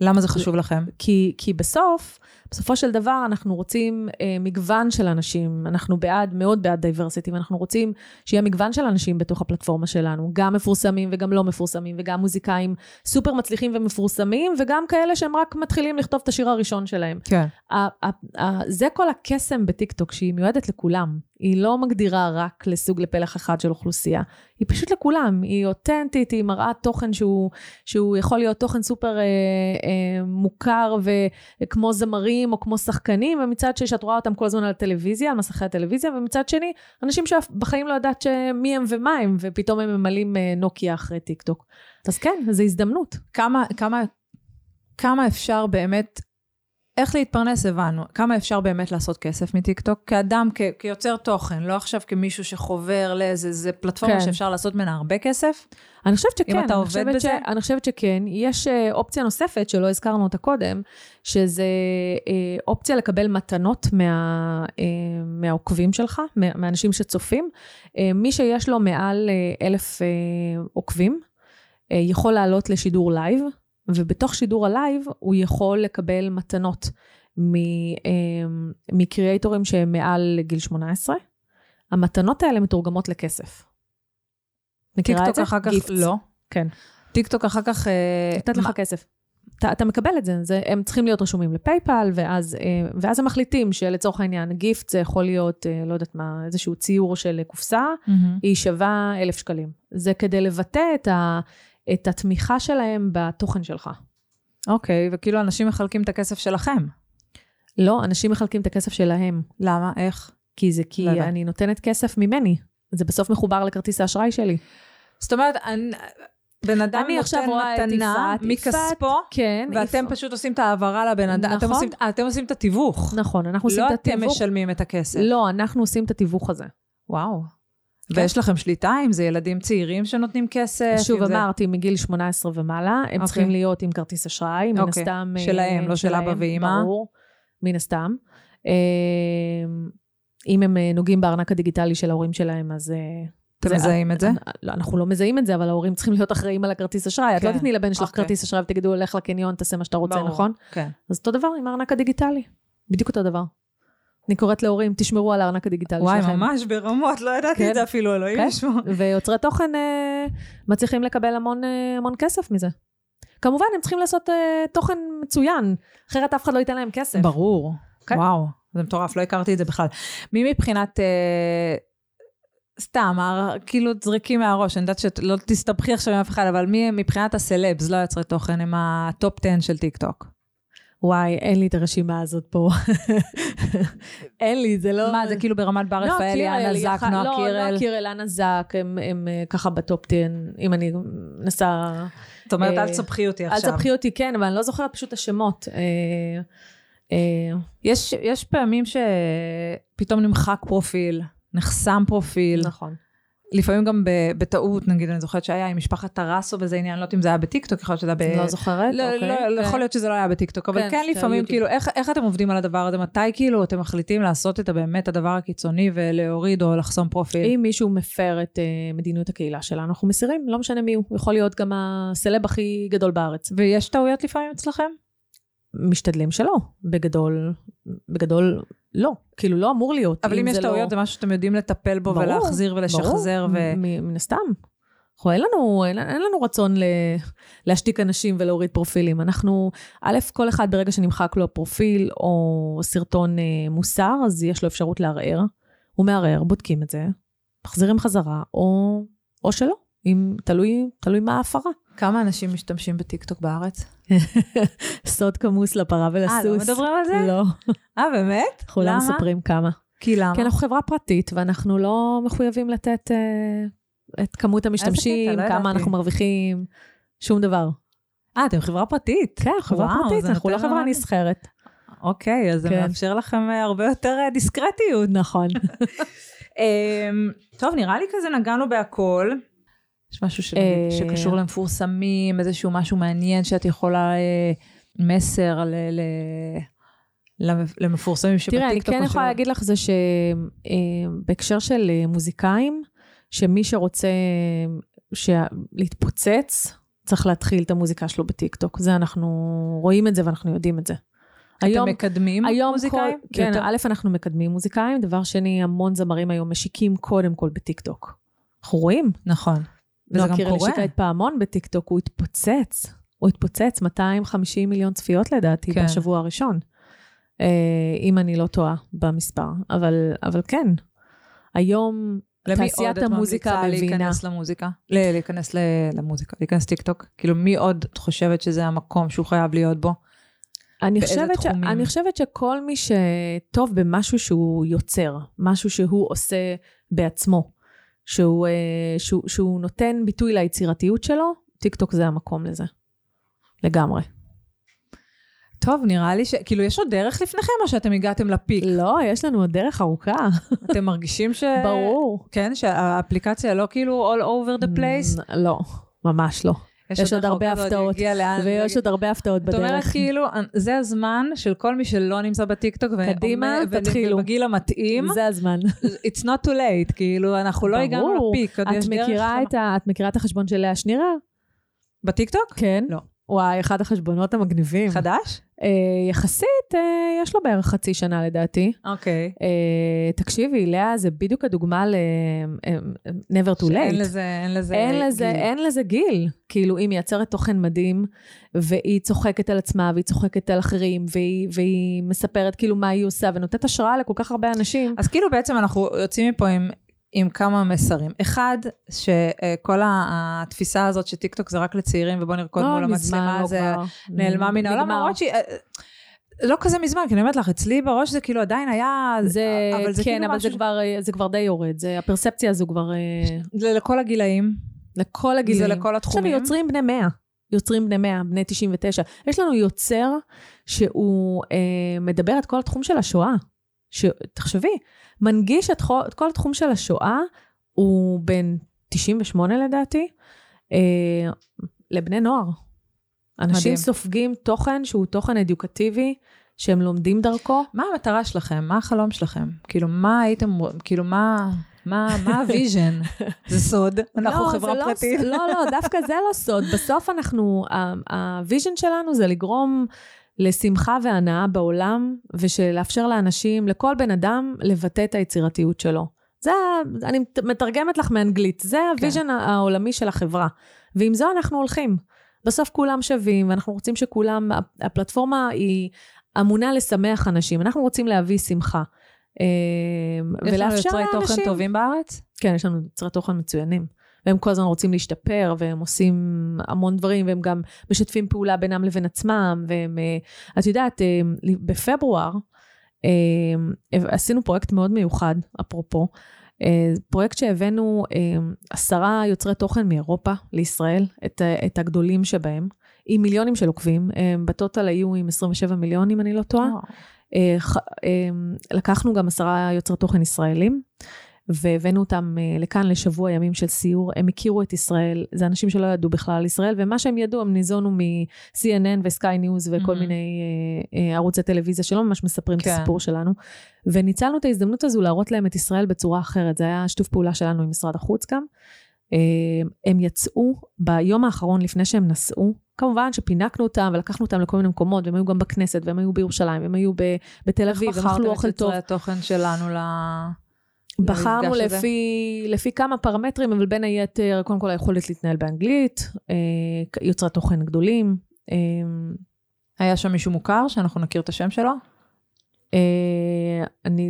למה זה חשוב לכם? כי, כי בסוף, בסופו של דבר אנחנו רוצים אה, מגוון של אנשים, אנחנו בעד, מאוד בעד diversity, ואנחנו רוצים שיהיה מגוון של אנשים בתוך הפלטפורמה שלנו, גם מפורסמים וגם לא מפורסמים, וגם מוזיקאים סופר מצליחים ומפורסמים, וגם כאלה שהם רק מתחילים לכתוב את השיר הראשון שלהם. כן. ה- ה- ה- זה כל הקסם בטיקטוק, שהיא מיועדת לכולם. היא לא מגדירה רק לסוג לפלח אחד של אוכלוסייה. היא פשוט לכולם. היא אותנטית, היא מראה תוכן שהוא, שהוא יכול להיות תוכן סופר אה, אה, מוכר וכמו זמרים או כמו שחקנים, ומצד שני שאת רואה אותם כל הזמן על הטלוויזיה, על מסכי הטלוויזיה, ומצד שני, אנשים שבחיים לא יודעת מי הם ומה הם, ופתאום הם ממלאים אה, נוקיה אחרי טיקטוק. אז כן, זו הזדמנות. כמה, כמה, כמה אפשר באמת, איך להתפרנס הבנו, כמה אפשר באמת לעשות כסף מטיקטוק? כאדם, כ, כיוצר תוכן, לא עכשיו כמישהו שחובר לאיזה זה פלטפורמה כן. שאפשר לעשות ממנה הרבה כסף? אני חושבת שכן. אם אתה עובד בזה? ש... אני חושבת שכן. יש אה, אופציה נוספת שלא הזכרנו אותה קודם, שזה אה, אופציה לקבל מתנות מה, אה, מהעוקבים שלך, מה- מהאנשים שצופים. מי שיש לו מעל אלף עוקבים, יכול לעלות לשידור לייב, ובתוך שידור הלייב הוא יכול לקבל מתנות מ- אה, מ creators שהם מעל גיל 18. המתנות האלה מתורגמות לכסף. מכירה את זה? אחר כך, Gifts. לא. כן. טיקטוק אחר כך... אה, לתת לך כסף. אתה, אתה מקבל את זה, זה, הם צריכים להיות רשומים לפייפל, ואז, אה, ואז הם מחליטים שלצורך העניין, gift זה יכול להיות, אה, לא יודעת מה, איזשהו ציור של קופסה, מהמם. היא שווה אלף שקלים. זה כדי לבטא את, ה, את התמיכה שלהם בתוכן שלך. אוקיי, וכאילו אנשים מחלקים את הכסף שלכם. לא, אנשים מחלקים את הכסף שלהם, למה? איך? כי זה כי לא. אני נותנת כסף ממני. זה בסוף מחובר לכרטיס האשראי שלי. זאת אומרת, אני, בן אדם נותן את מתנה יפעת, מכספו, כן, ואתם יפעת. פשוט עושים את ההעברה לבן אדם. אתם נכון. עושים- אה, אתם עושים את התיווך. נכון, אנחנו עושים לא את אתם התיווך. משלמים את הכסף. לא, אנחנו עושים את התיווך הזה. וואו. כן. ויש לכם שליטה אם זה ילדים צעירים שנותנים כסף? שוב אם זה- אמרתי, מגיל 18 ומעלה, הם אוקיי. צריכים להיות עם כרטיס אשראי, מן אוקיי. הסתם... אה, שלהם, לא של אבא ואמא. ברור, מן הסתם. אה, אם הם אה, נוגעים בארנק הדיגיטלי של ההורים שלהם, אז... אה, אתם זה- מזהים את זה? לא, אנחנו לא מזהים את זה, אבל ההורים צריכים להיות אחראים על הכרטיס אשראי. את לא כן. תתני לבן שלך אוקיי. כרטיס אשראי ותגידו, לך לקניון, תעשה מה שאתה רוצה. נכון? כן. אז אותו דבר עם הארנק הדיגיטלי. בדיוק אותו דבר. אני קוראת להורים, תשמרו על הארנק הדיגיטלי וואי, שלכם. ממש ברמות, לא ידעתי כן. את זה אפילו, אלוהים כן. ישמור. ויוצרי תוכן אה, מצליחים לקבל המון, אה, המון כסף מזה. כמובן, הם צריכים לעשות אה, תוכן מצוין, אחרת אף אחד לא ייתן להם כסף. ברור. כן. וואו, זה מטורף, לא הכרתי את זה בכלל. מי מבחינת... אה, סתם, כאילו זורקים מהראש, אני יודעת שלא תסתבכי עכשיו עם אף אחד, אבל מי מבחינת הסלבס, לא יוצרי תוכן, הם ה top 10 של טיק טוק. וואי, אין לי את הרשימה הזאת פה. [LAUGHS] אין לי, זה לא... מה, זה כאילו ברמת בר רפאלי, קירל, אנה זק, נועה לא, קירל? נועה קירל, אנה זק, הם, אה, ככה ב top 10, אם אני מנסה... זאת אומרת, אה, אל תסבכי אותי אל עכשיו. תסבכי אותי, כן, אבל אני לא זוכרת פשוט את השמות. אה, יש פעמים שפתאום נמחק פרופיל, נחסם פרופיל, נכון. לפעמים גם בטעות, נגיד, אני זוכרת שהיה עם משפחת טרסו וזה עניין, לא יודעת אם זה היה בטיקטוק, יכול להיות שזה היה ב... לא זוכרת? לא, אוקיי. לא, כן. יכול להיות שזה לא היה בטיקטוק, אבל כן, כן, לפעמים, היוטיוב. כאילו, איך, איך אתם עובדים על הדבר הזה? מתי כאילו אתם מחליטים לעשות את באמת הדבר הקיצוני ולהוריד או לחסום פרופיל? אם מישהו מפר את uh, מדיניות הקהילה שלה, אנחנו מסירים, לא משנה מי. הוא יכול להיות גם הסלב הכי גדול בארץ. ויש טעויות לפעמים אצלכם? משתדלים שלא, בגדול, בגדול לא. כאילו לא אמור להיות. אבל אם יש זה לא- טעויות, זה משהו שאתם יודעים לטפל בו ברור, ולהחזיר ולשחזר. ברור, ו... מ- מן הסתם. אנחנו, אין לנו, אין, אין לנו רצון ל, להשתיק אנשים ולהוריד פרופילים. אנחנו, א', כל אחד ברגע שנמחק לו פרופיל או סרטון אה, מוסר, אז יש לו אפשרות לערער. הוא מערער, בודקים את זה, מחזירים חזרה, או, או שלא, אם, תלוי, תלוי מה ההפרה. כמה אנשים משתמשים בטיקטוק בארץ? [LAUGHS] סוד כמוס לפרה ולסוס. אה, לא מדברים על זה? לא, אה, באמת? אנחנו לא? מספרים כמה. כי למה? כי אנחנו חברה פרטית, ואנחנו לא מחויבים לתת אה, את כמות המשתמשים? לא כמה. אנחנו מרוויחים, שום דבר. אה, אתם חברה פרטית. כן, חברה וואו, פרטית, זה אנחנו לא חברה נסחרת. אוקיי, אז זה כן. מאפשר לכם אה, הרבה יותר אה, דיסקרטיות. נכון. [LAUGHS] אמ, טוב, נראה לי כזה נגענו בהכל. יש משהו שנגיד, אה, שקשור למפורסמים, איזשהו משהו מעניין שאת יכולה, אה, מסר ל- ל- למ- למפורסמים שבטיקטוק. תראה, אני כן. יכולה להגיד לך זה שבהקשר של אה, מוזיקאים, שמי שרוצה ש- להתפוצץ, צריך להתחיל את המוזיקה שלו בטיקטוק. זה אנחנו רואים את זה ואנחנו יודעים את זה. אתם מקדמים היום מוזיקאים? כל, כן, יותר? א', אנחנו מקדמים מוזיקאים, דבר שני, המון זמרים היום משיקים קודם כל בטיקטוק. אנחנו רואים. נכון. וזה נועה גם קירל קורה. השיקה את פעמון בטיקטוק, הוא התפוצץ. הוא התפוצץ 250 מיליון צפיות לדעתי כן. בשבוע הראשון. אה, אם אני לא טועה במספר. אבל, אבל כן, היום למי עוד תעשיית את המוזיקה ממליצה מבינה. להיכנס למוזיקה? ל- להיכנס ל- למוזיקה, להיכנס טיקטוק? כאילו, מי עוד את חושבת שזה המקום שהוא חייב להיות בו? אני חושבת, ש... אני חושבת שכל מי שטוב במשהו שהוא יוצר, משהו שהוא עושה בעצמו, שהוא, אה, שהוא, שהוא נותן ביטוי ליצירתיות שלו, טיק טוק זה המקום לזה. לגמרי. טוב, נראה לי ש... כאילו, יש עוד דרך לפניכם, או שאתם הגעתם ל peak? לא, יש לנו עוד דרך ארוכה. [LAUGHS] אתם מרגישים ש... ברור. כן, שהאפליקציה לא כאילו all over the place? Mm, לא, ממש לא. יש עוד הרבה הפתעות, ויש עוד הרבה הפתעות זאת אומרת, בדרך. כאילו, זה הזמן של כל מי שלא נמצא בטיקטוק, קדימה, תתחילו. ובגיל המתאים, זה הזמן. it's not too late, כאילו, אנחנו לא הגענו ברור. לפיק, ה- את מכירה את החשבון של לאה שנירר? בטיקטוק? כן. לא. וואי, אחד החשבונות המגניבים. חדש? אה, יחסית, אה, יש לו בערך חצי שנה לדעתי. אוקיי. אה, תקשיבי, לאה זה בדיוק הדוגמה ל... אה, never too שאין late. לזה, אין לזה אין לזה, גיל. אין לזה גיל. כאילו, היא מייצרת תוכן מדהים, והיא צוחקת על עצמה, והיא צוחקת על אחרים, והיא, והיא מספרת כאילו מה היא עושה, ונותנת השראה לכל כך הרבה אנשים. אז כאילו בעצם אנחנו יוצאים מפה עם, עם כמה מסרים. אחד, שכל התפיסה הזאת שטיקטוק זה רק לצעירים ובוא נרקוד לא, מול המצלמה, לא זה כבר. נעלמה מן העולם. למרות שהיא... לא כזה מזמן, כי אני אומרת לך, אצלי בראש זה כאילו עדיין היה... זה, אבל זה כן, כאילו אבל זה משהו... כבר, זה כבר די יורד. זה, הפרספציה הזו כבר... אה, זה לכל הגילאים. לכל הגילאים. זה לכל התחומים? לנו יוצרים בני 100. יוצרים בני 100, בני 99. יש לנו יוצר שהוא אה, מדבר את כל התחום של השואה. ש... תחשבי, מנגיש את, כל, את כל התחום של השואה, הוא בן 98 לדעתי, אה, לבני נוער. אנשים מדהים. סופגים תוכן שהוא תוכן אדיוקטיבי, שהם לומדים דרכו. מה המטרה שלכם? מה החלום שלכם? כאילו, מה הייתם, כאילו, מה... מה, מה ה vision? [LAUGHS] זה סוד, אנחנו לא, חברה לא פרטית. לא, לא, לא, דווקא זה לא סוד. בסוף אנחנו, ה vision שלנו זה לגרום לשמחה והנאה בעולם, ושלאפשר לאנשים, לכל בן אדם, לבטא את היצירתיות שלו. זה, אני מתרגמת לך מאנגלית, זה ה vision כן. העולמי של החברה. ועם זו אנחנו הולכים. בסוף כולם שווים, ואנחנו רוצים שכולם, הפלטפורמה היא אמונה לשמח אנשים. אנחנו רוצים להביא שמחה. יש לנו יוצרי תוכן טובים בארץ? כן, יש לנו יוצרי תוכן מצוינים. והם כל הזמן רוצים להשתפר, והם עושים המון דברים, והם גם משתפים פעולה בינם לבין עצמם, והם, אה, את יודעת, אה, בפברואר אה, עשינו פרויקט מאוד מיוחד, אפרופו, פרויקט שהבאנו עשרה יוצרי תוכן מאירופה לישראל, את, את הגדולים שבהם, עם מיליונים של עוקבים, בטוטל היו עם 27 מיליון, אם אני לא טועה. לקחנו גם עשרה יוצרי תוכן ישראלים. והבאנו אותם אה, לכאן לשבוע ימים של סיור. הם הכירו את ישראל, זה אנשים שלא ידעו בכלל על ישראל, ומה שהם ידעו, הם ניזונו מ-CNN וסקיי ניוז וכל mm-hmm. מיני אה, אה, ערוצי טלוויזיה שלא ממש מספרים כן. את הסיפור שלנו. וניצלנו את ההזדמנות הזו להראות להם את ישראל בצורה אחרת. זה היה שיתוף פעולה שלנו עם משרד החוץ גם. אה, הם יצאו ביום האחרון לפני שהם נסעו, כמובן שפינקנו אותם ולקחנו אותם לכל מיני מקומות, והם היו גם בכנסת, והם היו בירושלים, והם היו בתל אביב, והם אכלו אוכל טוב. איך בחרתם את התוכן שלנו ל... בחרנו לפי, לפי כמה פרמטרים, אבל בין היתר, קודם כל היכולת להתנהל באנגלית, אה, יוצרי תוכן גדולים. אה, היה שם מישהו מוכר שאנחנו נכיר את השם שלו? אה, אני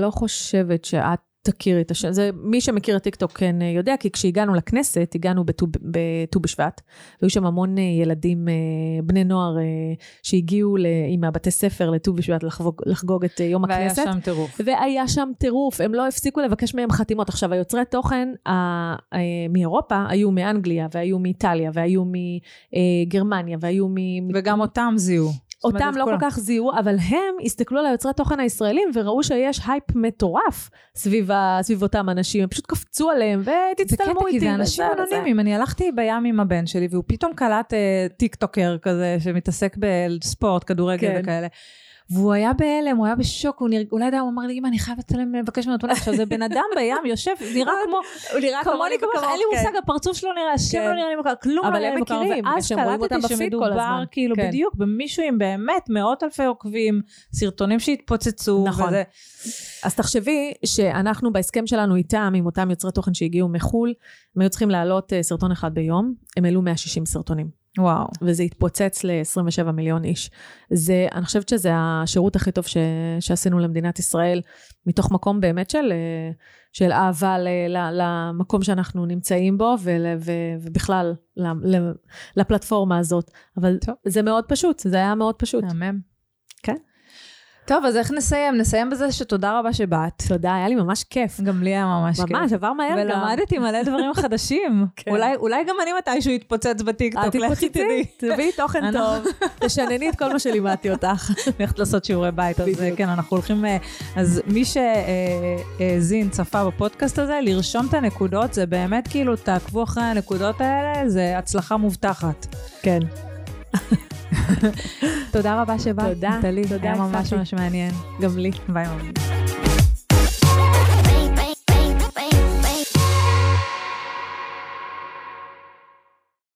לא חושבת שאת תכירי את השם, זה מי שמכיר את טיקטוק כן אה, יודע, כי כשהגענו לכנסת, הגענו בט"ו בשבט, והיו שם המון אה, ילדים, אה, בני נוער, שהגיעו עם הבתי ספר לט"ו בשבט לחגוג, לחגוג את יום הכנסת. והיה שם טירוף. והיה שם טירוף, הם לא הפסיקו לבקש מהם חתימות. עכשיו, היוצרי תוכן מאירופה היו מאנגליה, והיו מאיטליה, והיו מגרמניה, והיו מ... וגם אותם זיהו. אותם לא כל כך זיהו, אבל הם הסתכלו על היוצרי תוכן הישראלים וראו שיש הייפ מטורף סביב, סביב אותם אנשים, הם פשוט קפצו עליהם ותצטלמו איתי. זה כי זה אנשים אנונימיים, אני הלכתי בים עם הבן שלי והוא פתאום קלט אה, TikToker כזה שמתעסק בספורט, כדורגל כן. וכאלה. והוא היה בהלם, הוא היה בשוק, הוא נראה, אולי הוא אמר לי, אמא, אני חייב לצלם, לבקש ממנו תמונה. עכשיו, זה בן אדם בים, יושב, נראה כמו, הוא נראה כמוני כמוך, אין לי כן. מושג, הפרצוף שלו נראה, השם לא נראה לי מוכר, כלום לא נראה לי מוכר. ואז קלטתי שמדובר, כאילו, כן. בדיוק, במישהו עם באמת מאות אלפי עוקבים, סרטונים שהתפוצצו, נכון. אז תחשבי שאנחנו בהסכם שלנו איתם, עם אותם יוצרי תוכן שהגיעו מחו"ל, הם היו צריכים להעלות אה, סרטון אחד ביום, הם העלו 160 סרטונים. וואו. וזה התפוצץ ל-27 מיליון איש. זה, אני חושבת שזה השירות הכי טוב ש, שעשינו למדינת ישראל, מתוך מקום באמת של, של אהבה ל, ל, למקום שאנחנו נמצאים בו, ול, ו, ובכלל לפלטפורמה הזאת. אבל טוב. זה מאוד פשוט, זה היה מאוד פשוט. מהמם. טוב, אז איך נסיים? נסיים בזה שתודה רבה שבאת. תודה, היה לי ממש כיף. גם לי היה ממש כיף. ממש, עבר מהר גם. ולמדתי מלא דברים חדשים. [LAUGHS] כן. אולי, אולי גם אני מתישהו אתפוצץ בטיקטוק, לכי תדעי. [LAUGHS] תביאי תוכן טוב, [LAUGHS] תשנני את כל מה שלימדתי אותך. הולכת לעשות שיעורי בית, אז כן, אנחנו הולכים... אה, אז מי שהאזין, צפה בפודקאסט הזה, לרשום את הנקודות, זה באמת כאילו, תעקבו אחרי הנקודות האלה, זה הצלחה מובטחת. כן. תודה רבה שבאת. תודה. תודה, היה ממש ממש מעניין. גם לי. ביי ממש.